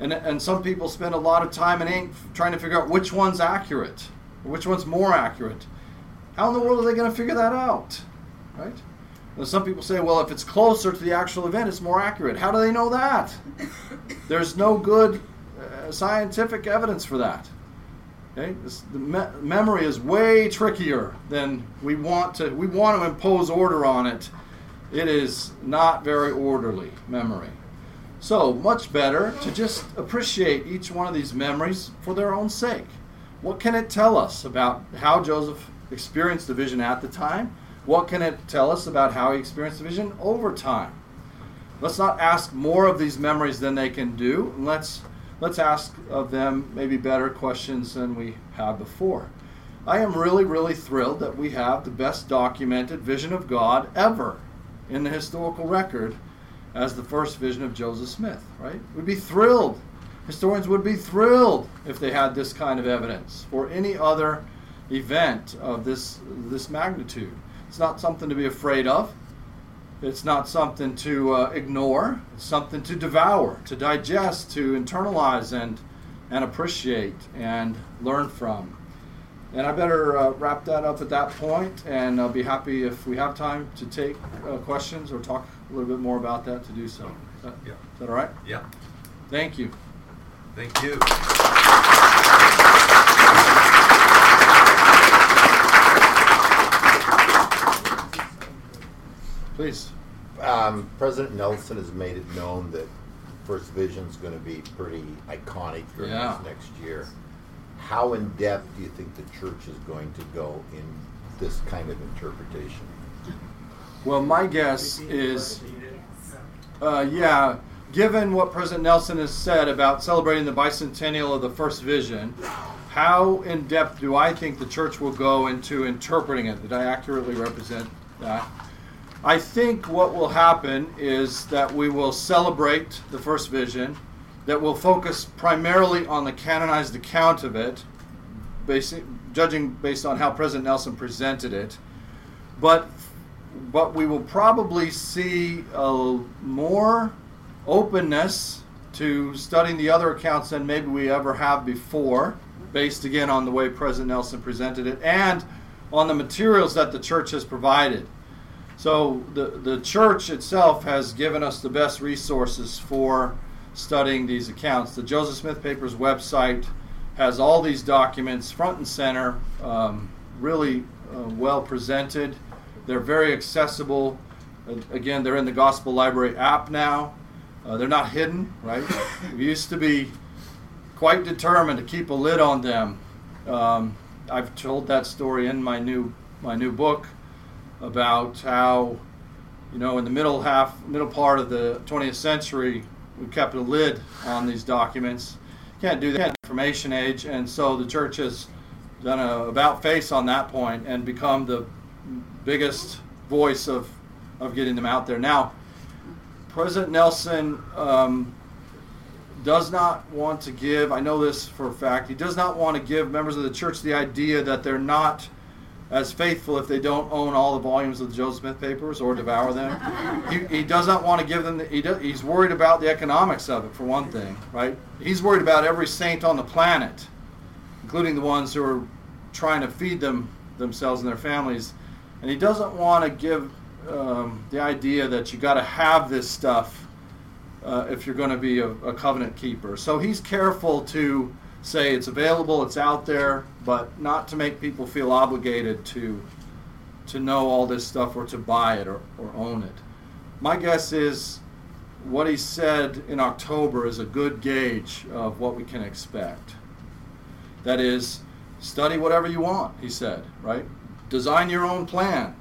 And, and some people spend a lot of time and ink trying to figure out which one's accurate, which one's more accurate. How in the world are they going to figure that out? Right? Now, some people say, well, if it's closer to the actual event, it's more accurate. How do they know that? There's no good uh, scientific evidence for that. Okay? This, the me- memory is way trickier than we want to. We want to impose order on it. It is not very orderly memory. So much better to just appreciate each one of these memories for their own sake. What can it tell us about how Joseph experienced the vision at the time? What can it tell us about how he experienced the vision over time? Let's not ask more of these memories than they can do. Let's let's ask of them maybe better questions than we have before. I am really, really thrilled that we have the best documented vision of God ever in the historical record as the first vision of Joseph Smith, right? We'd be thrilled. Historians would be thrilled if they had this kind of evidence for any other event of this this magnitude. It's not something to be afraid of. It's not something to uh, ignore. It's something to devour, to digest, to internalize, and and appreciate and learn from. And I better uh, wrap that up at that point, and I'll be happy if we have time to take uh, questions or talk a little bit more about that to do so. Is that, Yeah. is that all right? Yeah. Thank you. Thank you. Please. Um, President Nelson has made it known that First Vision's going to be pretty iconic during Yeah. this next year. How in depth do you think the church is going to go in this kind of interpretation? Well, my guess is, uh, yeah, given what President Nelson has said about celebrating the bicentennial of the first vision, how in depth do I think the church will go into interpreting it? Did I accurately represent that? I think what will happen is that we will celebrate the first vision, that will focus primarily on the canonized account of it, basic, judging based on how President Nelson presented it. But but we will probably see a more openness to studying the other accounts than maybe we ever have before, based again on the way President Nelson presented it and on the materials that the church has provided. So the, the church itself has given us the best resources for studying these accounts. The Joseph Smith Papers website has all these documents front and center, um, really uh, well presented. They're very accessible. Uh, again, they're in the Gospel Library app now. Uh, they're not hidden, right? we used to be quite determined to keep a lid on them. Um, I've told that story in my new my new book about how, you know, in the middle half, middle part of the 20th century, we kept a lid on these documents. Can't do that information age, and so the church has done a about face on that point and become the biggest voice of of getting them out there. Now, President Nelson um, does not want to give. I know this for a fact. He does not want to give members of the church the idea that they're not as faithful if they don't own all the volumes of the Joseph Smith papers or devour them. he, he does not want to give them. The, he does, he's worried about the economics of it for one thing, right? He's worried about every saint on the planet, including the ones who are trying to feed them themselves and their families, and he doesn't want to give um, the idea that you got to have this stuff uh, if you're going to be a, a covenant keeper. So he's careful to say it's available, it's out there, but not to make people feel obligated to to know all this stuff or to buy it or, or own it. My guess is what he said in October is a good gauge of what we can expect. That is, study whatever you want, he said, right? Design your own plan.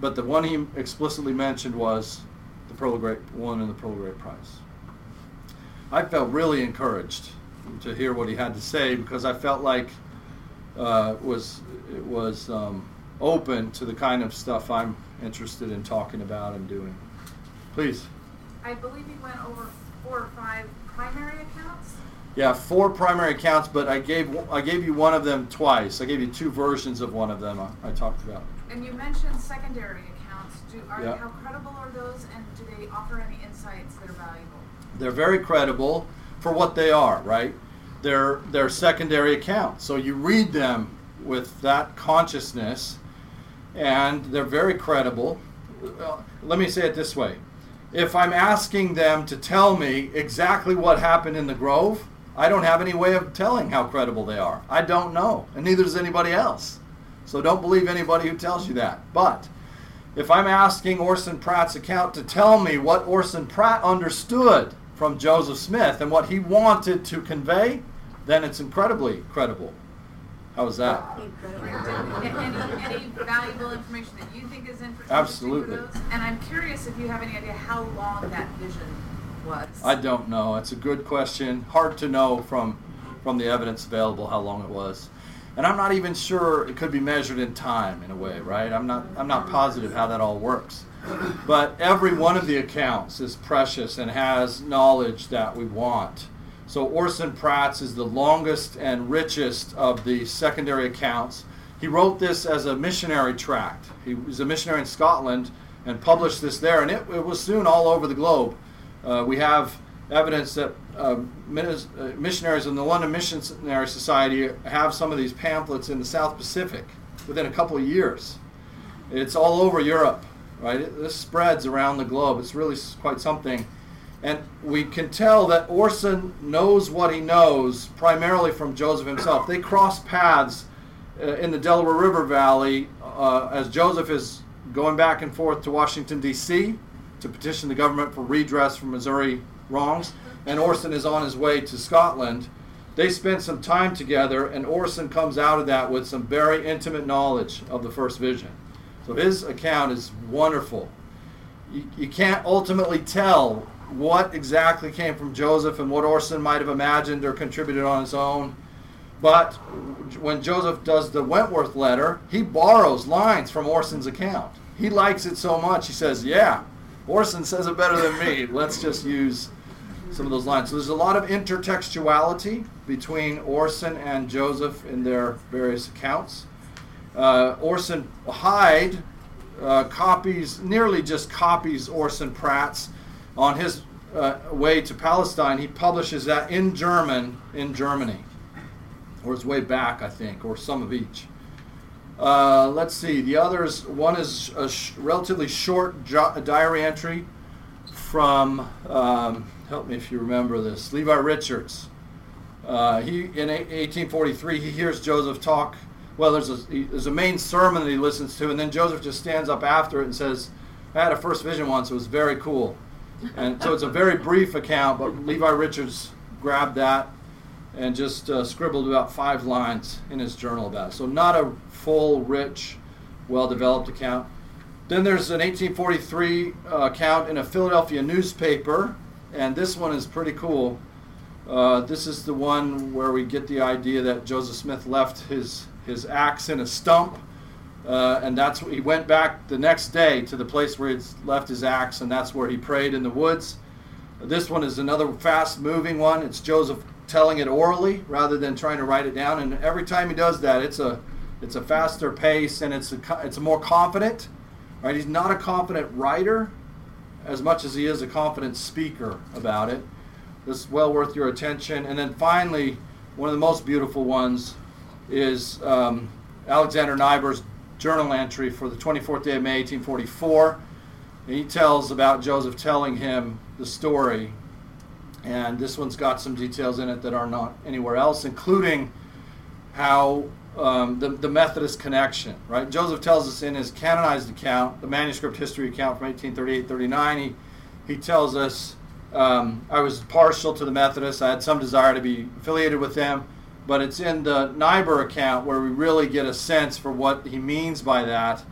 But the one he explicitly mentioned was the Pearl Great one and the Pearl Great Price. I felt really encouraged to hear what he had to say because I felt like uh, was it was um, open to the kind of stuff I'm interested in talking about and doing. Please. I believe you went over four or five primary accounts. Yeah, four primary accounts, but I gave I gave you one of them twice. I gave you two versions of one of them. I, I talked about. And you mentioned secondary accounts. Do are Yeah. how credible are those, and do they offer any insights that are valuable? They're very credible for what they are, right? They're they're secondary accounts. So you read them with that consciousness, and they're very credible. Let me say it this way: if I'm asking them to tell me exactly what happened in the Grove, I don't have any way of telling how credible they are. I don't know, and neither does anybody else. So don't believe anybody who tells you that. But if I'm asking Orson Pratt's account to tell me what Orson Pratt understood from Joseph Smith and what he wanted to convey, then it's incredibly credible. How is that? Any, any valuable information that you think is interesting Absolutely. And I'm curious if you have any idea how long that vision was. I don't know. It's a good question. Hard to know from from the evidence available how long it was. And I'm not even sure it could be measured in time in a way, right? I'm not I'm not positive how that all works. But every one of the accounts is precious and has knowledge that we want. So Orson Pratt's is the longest and richest of the secondary accounts. He wrote this as a missionary tract. He was a missionary in Scotland and published this there, and it, it was soon all over the globe. Uh, we have evidence that uh, uh, missionaries in the London Missionary Society have some of these pamphlets in the South Pacific within a couple of years. It's all over Europe, right? It, this spreads around the globe. It's really quite something. And we can tell that Orson knows what he knows primarily from Joseph himself. They cross paths uh, in the Delaware River Valley uh, as Joseph is going back and forth to Washington, D.C. to petition the government for redress for Missouri wrongs, and Orson is on his way to Scotland. They spend some time together, and Orson comes out of that with some very intimate knowledge of the first vision. So his account is wonderful. You, you can't ultimately tell what exactly came from Joseph and what Orson might have imagined or contributed on his own. But when Joseph does the Wentworth letter, he borrows lines from Orson's account. He likes it so much, he says, Yeah, Orson says it better than me. Let's just use some of those lines. So there's a lot of intertextuality between Orson and Joseph in their various accounts. Uh, Orson Hyde uh, copies, nearly just copies Orson Pratt's on his uh, way to Palestine. He publishes that in German in Germany, or his way back, I think, or some of each. Uh, let's see. The others, one is a sh- relatively short jo- diary entry from, um, help me if you remember this, Levi Richards. Uh, he in a- 1843 he hears Joseph talk. Well, there's a there's a main sermon that he listens to, and then Joseph just stands up after it and says, "I had a first vision once. It was very cool." And so it's a very brief account, but Levi Richards grabbed that and just uh, scribbled about five lines in his journal about it. So not a full, rich, well-developed account. Then there's an 1843 uh, account in a Philadelphia newspaper, and this one is pretty cool. Uh, this is the one where we get the idea that Joseph Smith left his his axe in a stump, uh, and that's he went back the next day to the place where he'd left his axe, and that's where he prayed in the woods. This one is another fast-moving one. It's Joseph telling it orally rather than trying to write it down, and every time he does that, it's a it's a faster pace and it's a it's a more confident. Right? He's not a confident writer as much as he is a confident speaker about it. This is well worth your attention. And then finally, one of the most beautiful ones is um, Alexander Neibaur's journal entry for the 24th day of May, 1844. And he tells about Joseph telling him the story. And this one's got some details in it that are not anywhere else, including how um, the, the Methodist connection, right? Joseph tells us in his canonized account, the manuscript history account from 1838-39, he, he tells us, um, I was partial to the Methodists. I had some desire to be affiliated with them, but it's in the Neibaur account where we really get a sense for what he means by that.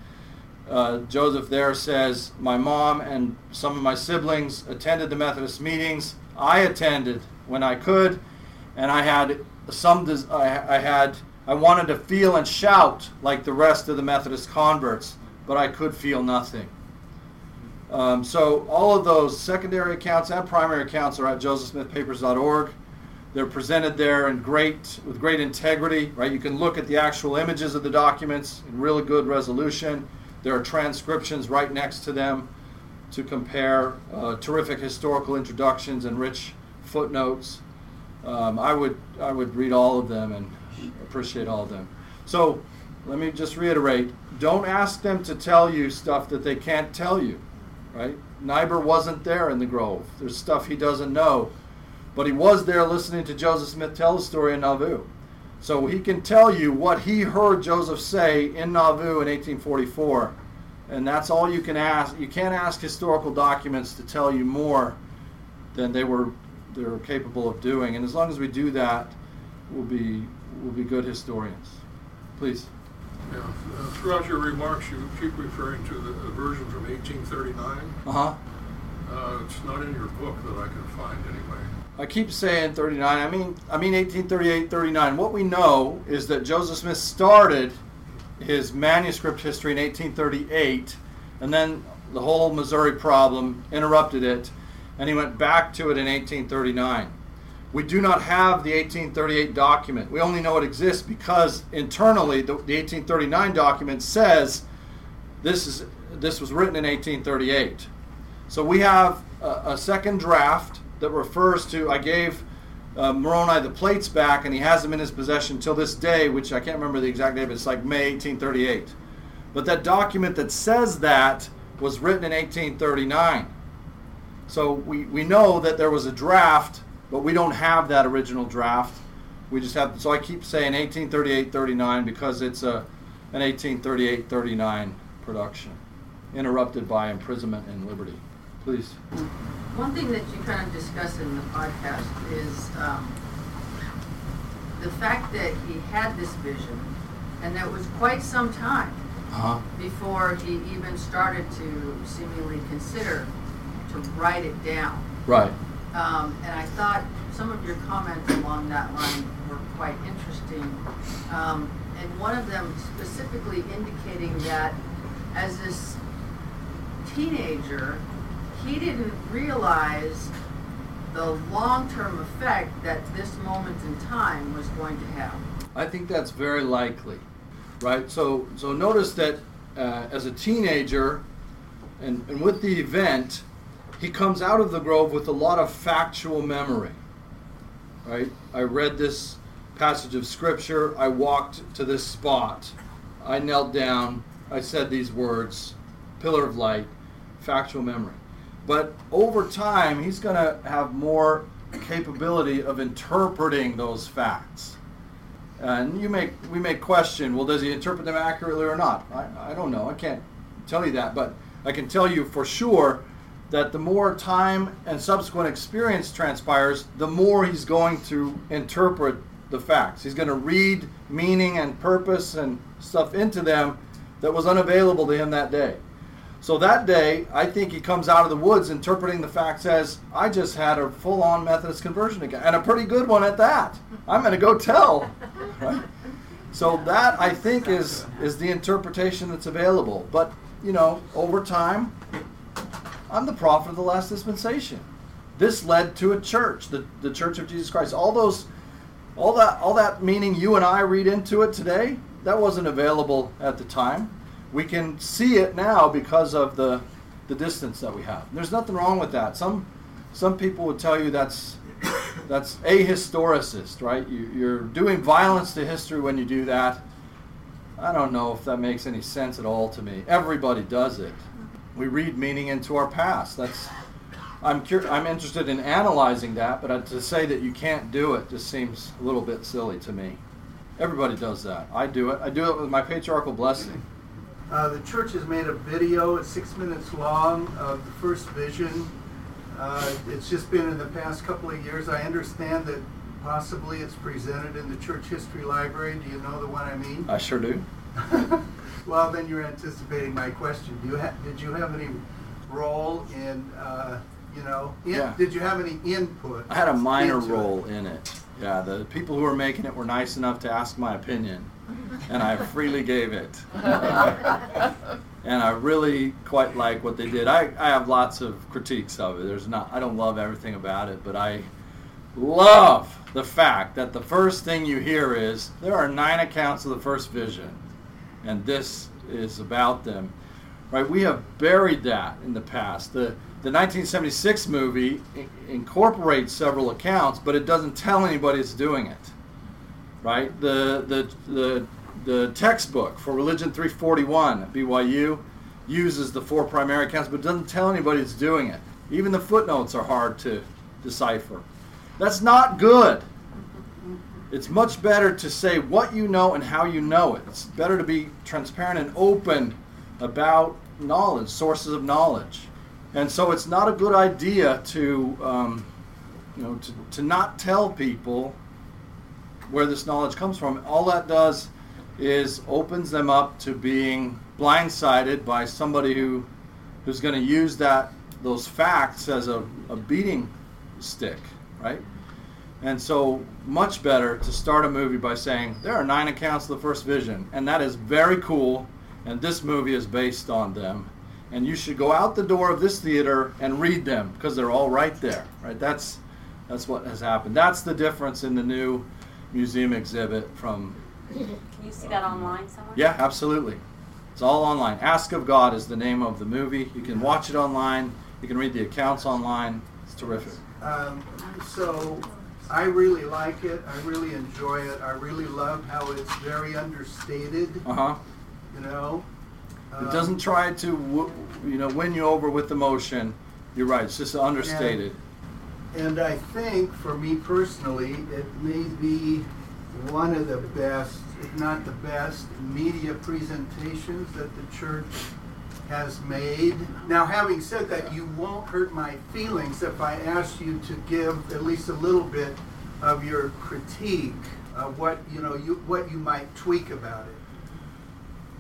Uh, Joseph there says, My mom and some of my siblings attended the Methodist meetings. I attended when I could, and I had some. Des- I, I had. I wanted to feel and shout like the rest of the Methodist converts, but I could feel nothing. Um, so all of those secondary accounts and primary accounts are at josephsmithpapers.org. They're presented there in great with great integrity, right? You can look at the actual images of the documents in really good resolution. There are transcriptions right next to them to compare. Uh, terrific historical introductions and rich footnotes. Um, I would I would read all of them and appreciate all of them. So let me just reiterate: don't ask them to tell you stuff that they can't tell you right? Neibaur wasn't there in the grove. There's stuff he doesn't know. But he was there listening to Joseph Smith tell the story in Nauvoo. So he can tell you what he heard Joseph say in Nauvoo in 1844. And that's all you can ask. You can't ask historical documents to tell you more than they were they were capable of doing. And as long as we do that, we'll be we'll be good historians. Please. Yeah, uh, throughout your remarks, you keep referring to the, the version from 1839. Uh-huh. Uh, it's not in your book that I can find anyway. I keep saying 39. I mean, I mean 1838, 39. What we know is that Joseph Smith started his manuscript history in 1838, and then the whole Missouri problem interrupted it, and he went back to it in 1839. We do not have the 1838 document. We only know it exists because internally the, the 1839 document says this is this was written in 1838. So we have a, a second draft that refers to I gave uh, Moroni the plates back, and he has them in his possession till this day, which I can't remember the exact date, but it's like May 1838. But that document that says that was written in 1839. So we, we know that there was a draft but we don't have that original draft. We just have, so I keep saying 1838-39 because it's a, an 1838-39 production, interrupted by imprisonment and liberty. Please. One thing that you kind of discuss in the podcast is um, the fact that he had this vision, and that was quite some time uh-huh. before he even started to seemingly consider to write it down. Right. Um, and I thought some of your comments along that line were quite interesting. Um, and one of them specifically indicating that as this teenager, he didn't realize the long-term effect that this moment in time was going to have. I think that's very likely, right? So, so notice that uh, as a teenager, and, and with the event, he comes out of the grove with a lot of factual memory. Right? I read this passage of scripture. I walked to this spot. I knelt down. I said these words pillar of light, factual memory. But over time, he's going to have more capability of interpreting those facts. And you may, we may question, well, does he interpret them accurately or not? I, I don't know. I can't tell you that. But I can tell you for sure that the more time and subsequent experience transpires, the more he's going to interpret the facts. He's going to read meaning and purpose and stuff into them that was unavailable to him that day. So that day, I think he comes out of the woods interpreting the facts as I just had a full on Methodist conversion again, and a pretty good one at that. I'm going to go tell. Right? So that I think is is the interpretation that's available. But you know, over time, I'm the prophet of the last dispensation. This led to a church, the, the Church of Jesus Christ. All those, all that, all that meaning you and I read into it today, that wasn't available at the time. We can see it now because of the, the distance that we have. There's nothing wrong with that. Some, some people would tell you that's, that's a historicist, right? You, you're doing violence to history when you do that. I don't know if that makes any sense at all to me. Everybody does it we read meaning into our past. That's I'm cur- I'm interested in analyzing that, but to say that you can't do it just seems a little bit silly to me. Everybody does that. I do it. I do it with my patriarchal blessing. Uh, the church has made a video, it's six minutes long, of the first vision. Uh, it's just been in the past couple of years. I understand that possibly it's presented in the church history library. Do you know the one I mean? I sure do. Well, then you're anticipating my question. Do you ha- did you have any role in, uh, You know, In- Yeah. did you have any input? I had a minor into it? role in it. Yeah, the people who were making it were nice enough to ask my opinion, and I freely gave it. and I really quite like what they did. I, I have lots of critiques of it. There's not I don't love everything about it, but I love the fact that the first thing you hear is there are nine accounts of the first vision, and this is about them. Right? We have buried that in the past. The the 1976 movie incorporates several accounts, but it doesn't tell anybody it's doing it. Right? The the the the textbook for Religion 341 at BYU uses the four primary accounts, but doesn't tell anybody it's doing it. Even the footnotes are hard to decipher. That's not good. It's much better to say what you know and how you know it. It's better to be transparent and open about knowledge, sources of knowledge. And so it's not a good idea to, um, you know, to, to not tell people where this knowledge comes from. All that does is opens them up to being blindsided by somebody who who's going to use that those facts as a, a beating stick, right? And so much better to start a movie by saying there are nine accounts of the first vision, and that is very cool, and this movie is based on them. And you should go out the door of this theater and read them because they're all right there, right? That's that's what has happened. That's the difference in the new museum exhibit from Can you see that online somewhere? yeah, absolutely. It's all online. Ask of God is the name of the movie. You can watch it online. You can read the accounts online. It's terrific. Um, so I really like it. I really enjoy it. I really love how it's very understated. Uh huh. You know, It doesn't try to w- you know win you over with emotion. You're right. It's just understated. And I think, for me personally, it may be one of the best, if not the best, media presentations that the church has made. Now, having said that, you won't hurt my feelings if I ask you to give at least a little bit of your critique of what you know, you what you might tweak about it.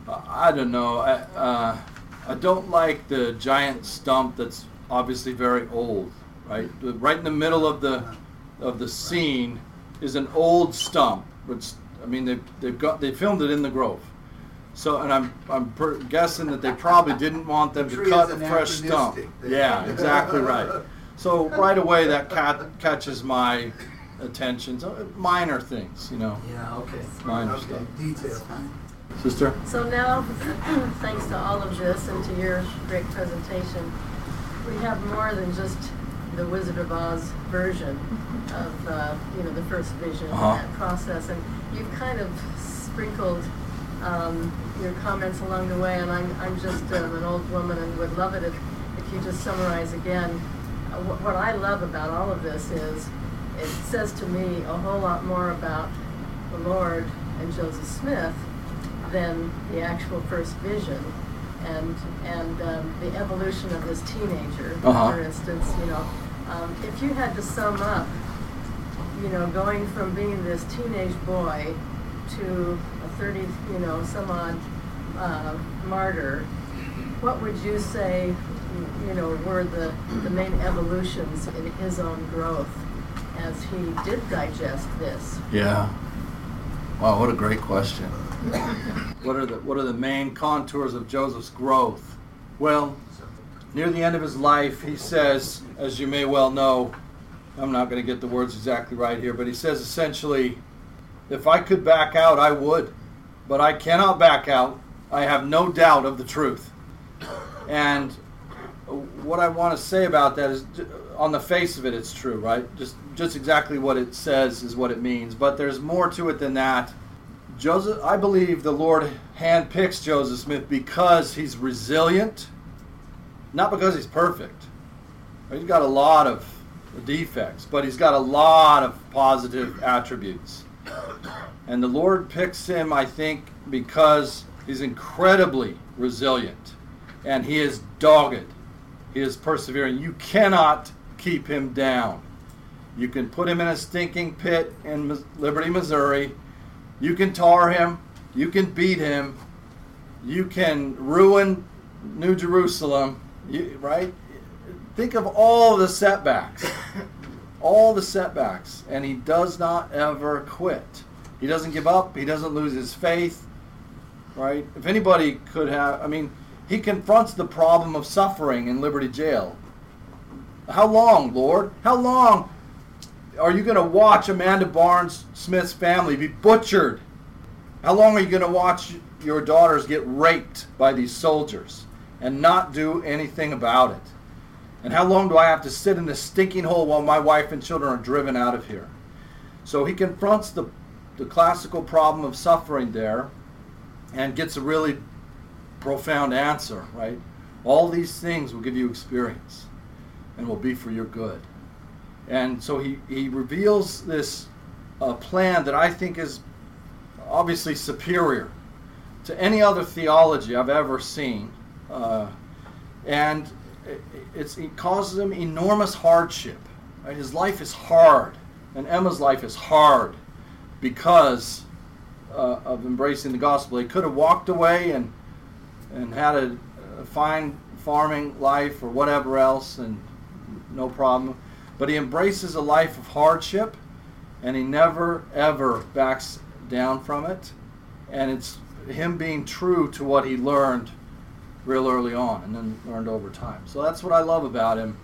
I don't know. I uh, I don't like the giant stump that's obviously very old. Right, right in the middle of the of the scene is an old stump. Which I mean, they they've got they filmed it in the Grove. So, and I'm I'm per- guessing that they probably didn't want them The to cut a fresh stump. anachronistic. Yeah, exactly right. So right away that cat catches my attention. So uh, minor things, you know. Yeah. Okay. Minor okay. stuff. Detail. Sister. So now, thanks to all of this and to your great presentation, we have more than just the Wizard of Oz version of, uh, you know, the first vision Uh-huh. that process. And you've kind of sprinkled um, your comments along the way, and I'm, I'm just um, an old woman and would love it if, if you just summarize again. Uh, what, what I love about all of this is it says to me a whole lot more about the Lord and Joseph Smith than the actual first vision and and um, the evolution of this teenager Uh-huh. for instance you know um, if you had to sum up you know going from being this teenage boy to a 30 you know some odd uh, martyr what would you say you know were the the main evolutions in his own growth as he did digest this Yeah. Wow, what a great question. what are the what are the main contours of Joseph's growth? Well, near the end of his life, he says, as you may well know, I'm not going to get the words exactly right here, but he says essentially, if I could back out, I would, but I cannot back out. I have no doubt of the truth. And what I want to say about that is, on the face of it, it's true, right? Just just exactly what it says is what it means. But there's more to it than that. Joseph, I believe the Lord handpicks Joseph Smith because he's resilient, not because he's perfect. He's got a lot of defects, but he's got a lot of positive attributes. And the Lord picks him, I think, because he's incredibly resilient and he is dogged. He is persevering. You cannot keep him down. You can put him in a stinking pit in Liberty, Missouri. You can tar him. You can beat him. You can ruin New Jerusalem. You, right? think of all the setbacks, all the setbacks, and he does not ever quit. He doesn't give up. He doesn't lose his faith. Right? If anybody could have, I mean, he confronts the problem of suffering in Liberty Jail. How long, Lord? How long are you going to watch Amanda Barnes Smith's family be butchered? How long are you going to watch your daughters get raped by these soldiers and not do anything about it? And how long do I have to sit in this stinking hole while my wife and children are driven out of here? So he confronts the, the classical problem of suffering there and gets a really profound answer, right? All these things will give you experience and will be for your good. And so he, he reveals this uh, plan that I think is obviously superior to any other theology I've ever seen. Uh, and it, causes him enormous hardship. Right? His life is hard, and Emma's life is hard because uh, of embracing the gospel. He could have walked away and and had a, a fine farming life or whatever else, and no problem. But he embraces a life of hardship, and he never ever backs down from it. And it's him being true to what he learned real early on, and then learned over time. So that's what I love about him.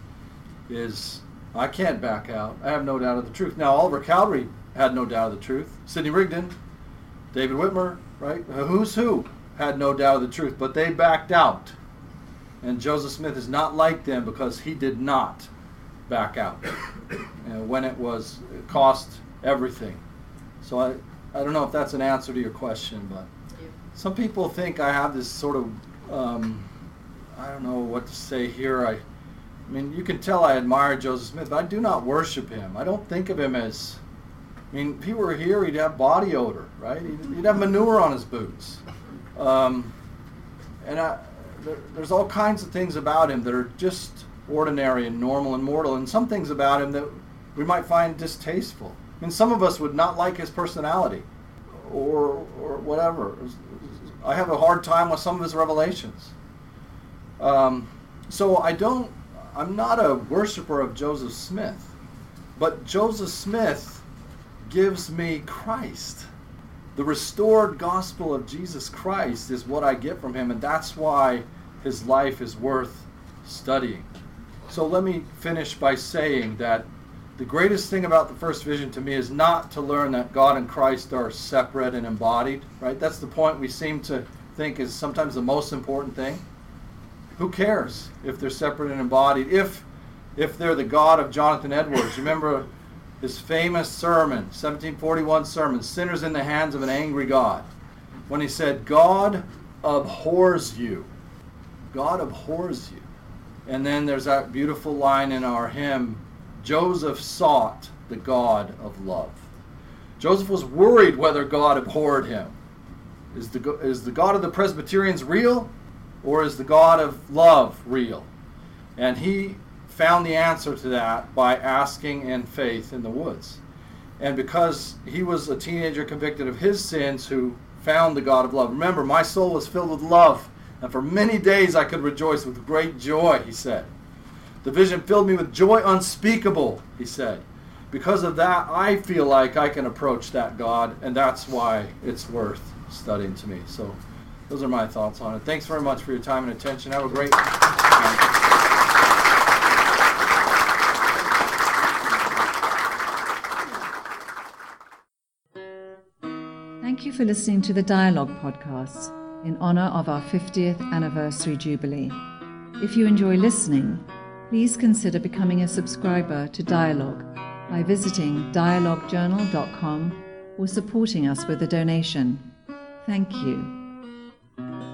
Is I can't back out. I have no doubt of the truth. Now Oliver Cowdery had no doubt of the truth. Sidney Rigdon, David Whitmer, right? Who's who had no doubt of the truth, but they backed out. And Joseph Smith is not like them because he did not back out when it was it cost everything. So I, I don't know if that's an answer to your question, but some people think I have this sort of um, I don't know what to say here. I, I mean, you can tell I admire Joseph Smith, but I do not worship him. I don't think of him as. I mean, if he were here, he'd have body odor, right? He'd, he'd have manure on his boots. Um, and I, there, there's all kinds of things about him that are just ordinary and normal and mortal, and some things about him that we might find distasteful. I mean, some of us would not like his personality or, or whatever. I have a hard time with some of his revelations. Um, so I don't, I'm not a worshiper of Joseph Smith, but Joseph Smith gives me Christ. The restored gospel of Jesus Christ is what I get from him, and that's why his life is worth studying. So let me finish by saying that the greatest thing about the first vision to me is not to learn that God and Christ are separate and embodied, right? That's the point we seem to think is sometimes the most important thing. Who cares if they're separate and embodied? If if they're the God of Jonathan Edwards, remember his famous sermon, 1741 sermon, Sinners in the Hands of an Angry God, when he said, God abhors you. God abhors you. And then there's that beautiful line in our hymn, Joseph sought the God of love. Joseph was worried whether God abhorred him. Is the, is the God of the Presbyterians real or is the God of love real? And he found the answer to that by asking in faith in the woods. And because he was a teenager convicted of his sins who found the God of love. Remember, my soul was filled with love, and for many days I could rejoice with great joy, he said. The vision filled me with joy unspeakable, he said. Because of that, I feel like I can approach that God, and that's why it's worth studying to me. So, those are my thoughts on it. Thanks very much for your time and attention. Have a great Thank you for listening to the Dialogue podcast in honor of our 50th anniversary jubilee. If you enjoy listening, please consider becoming a subscriber to Dialogue by visiting dialoguejournal.com or supporting us with a donation. Thank you.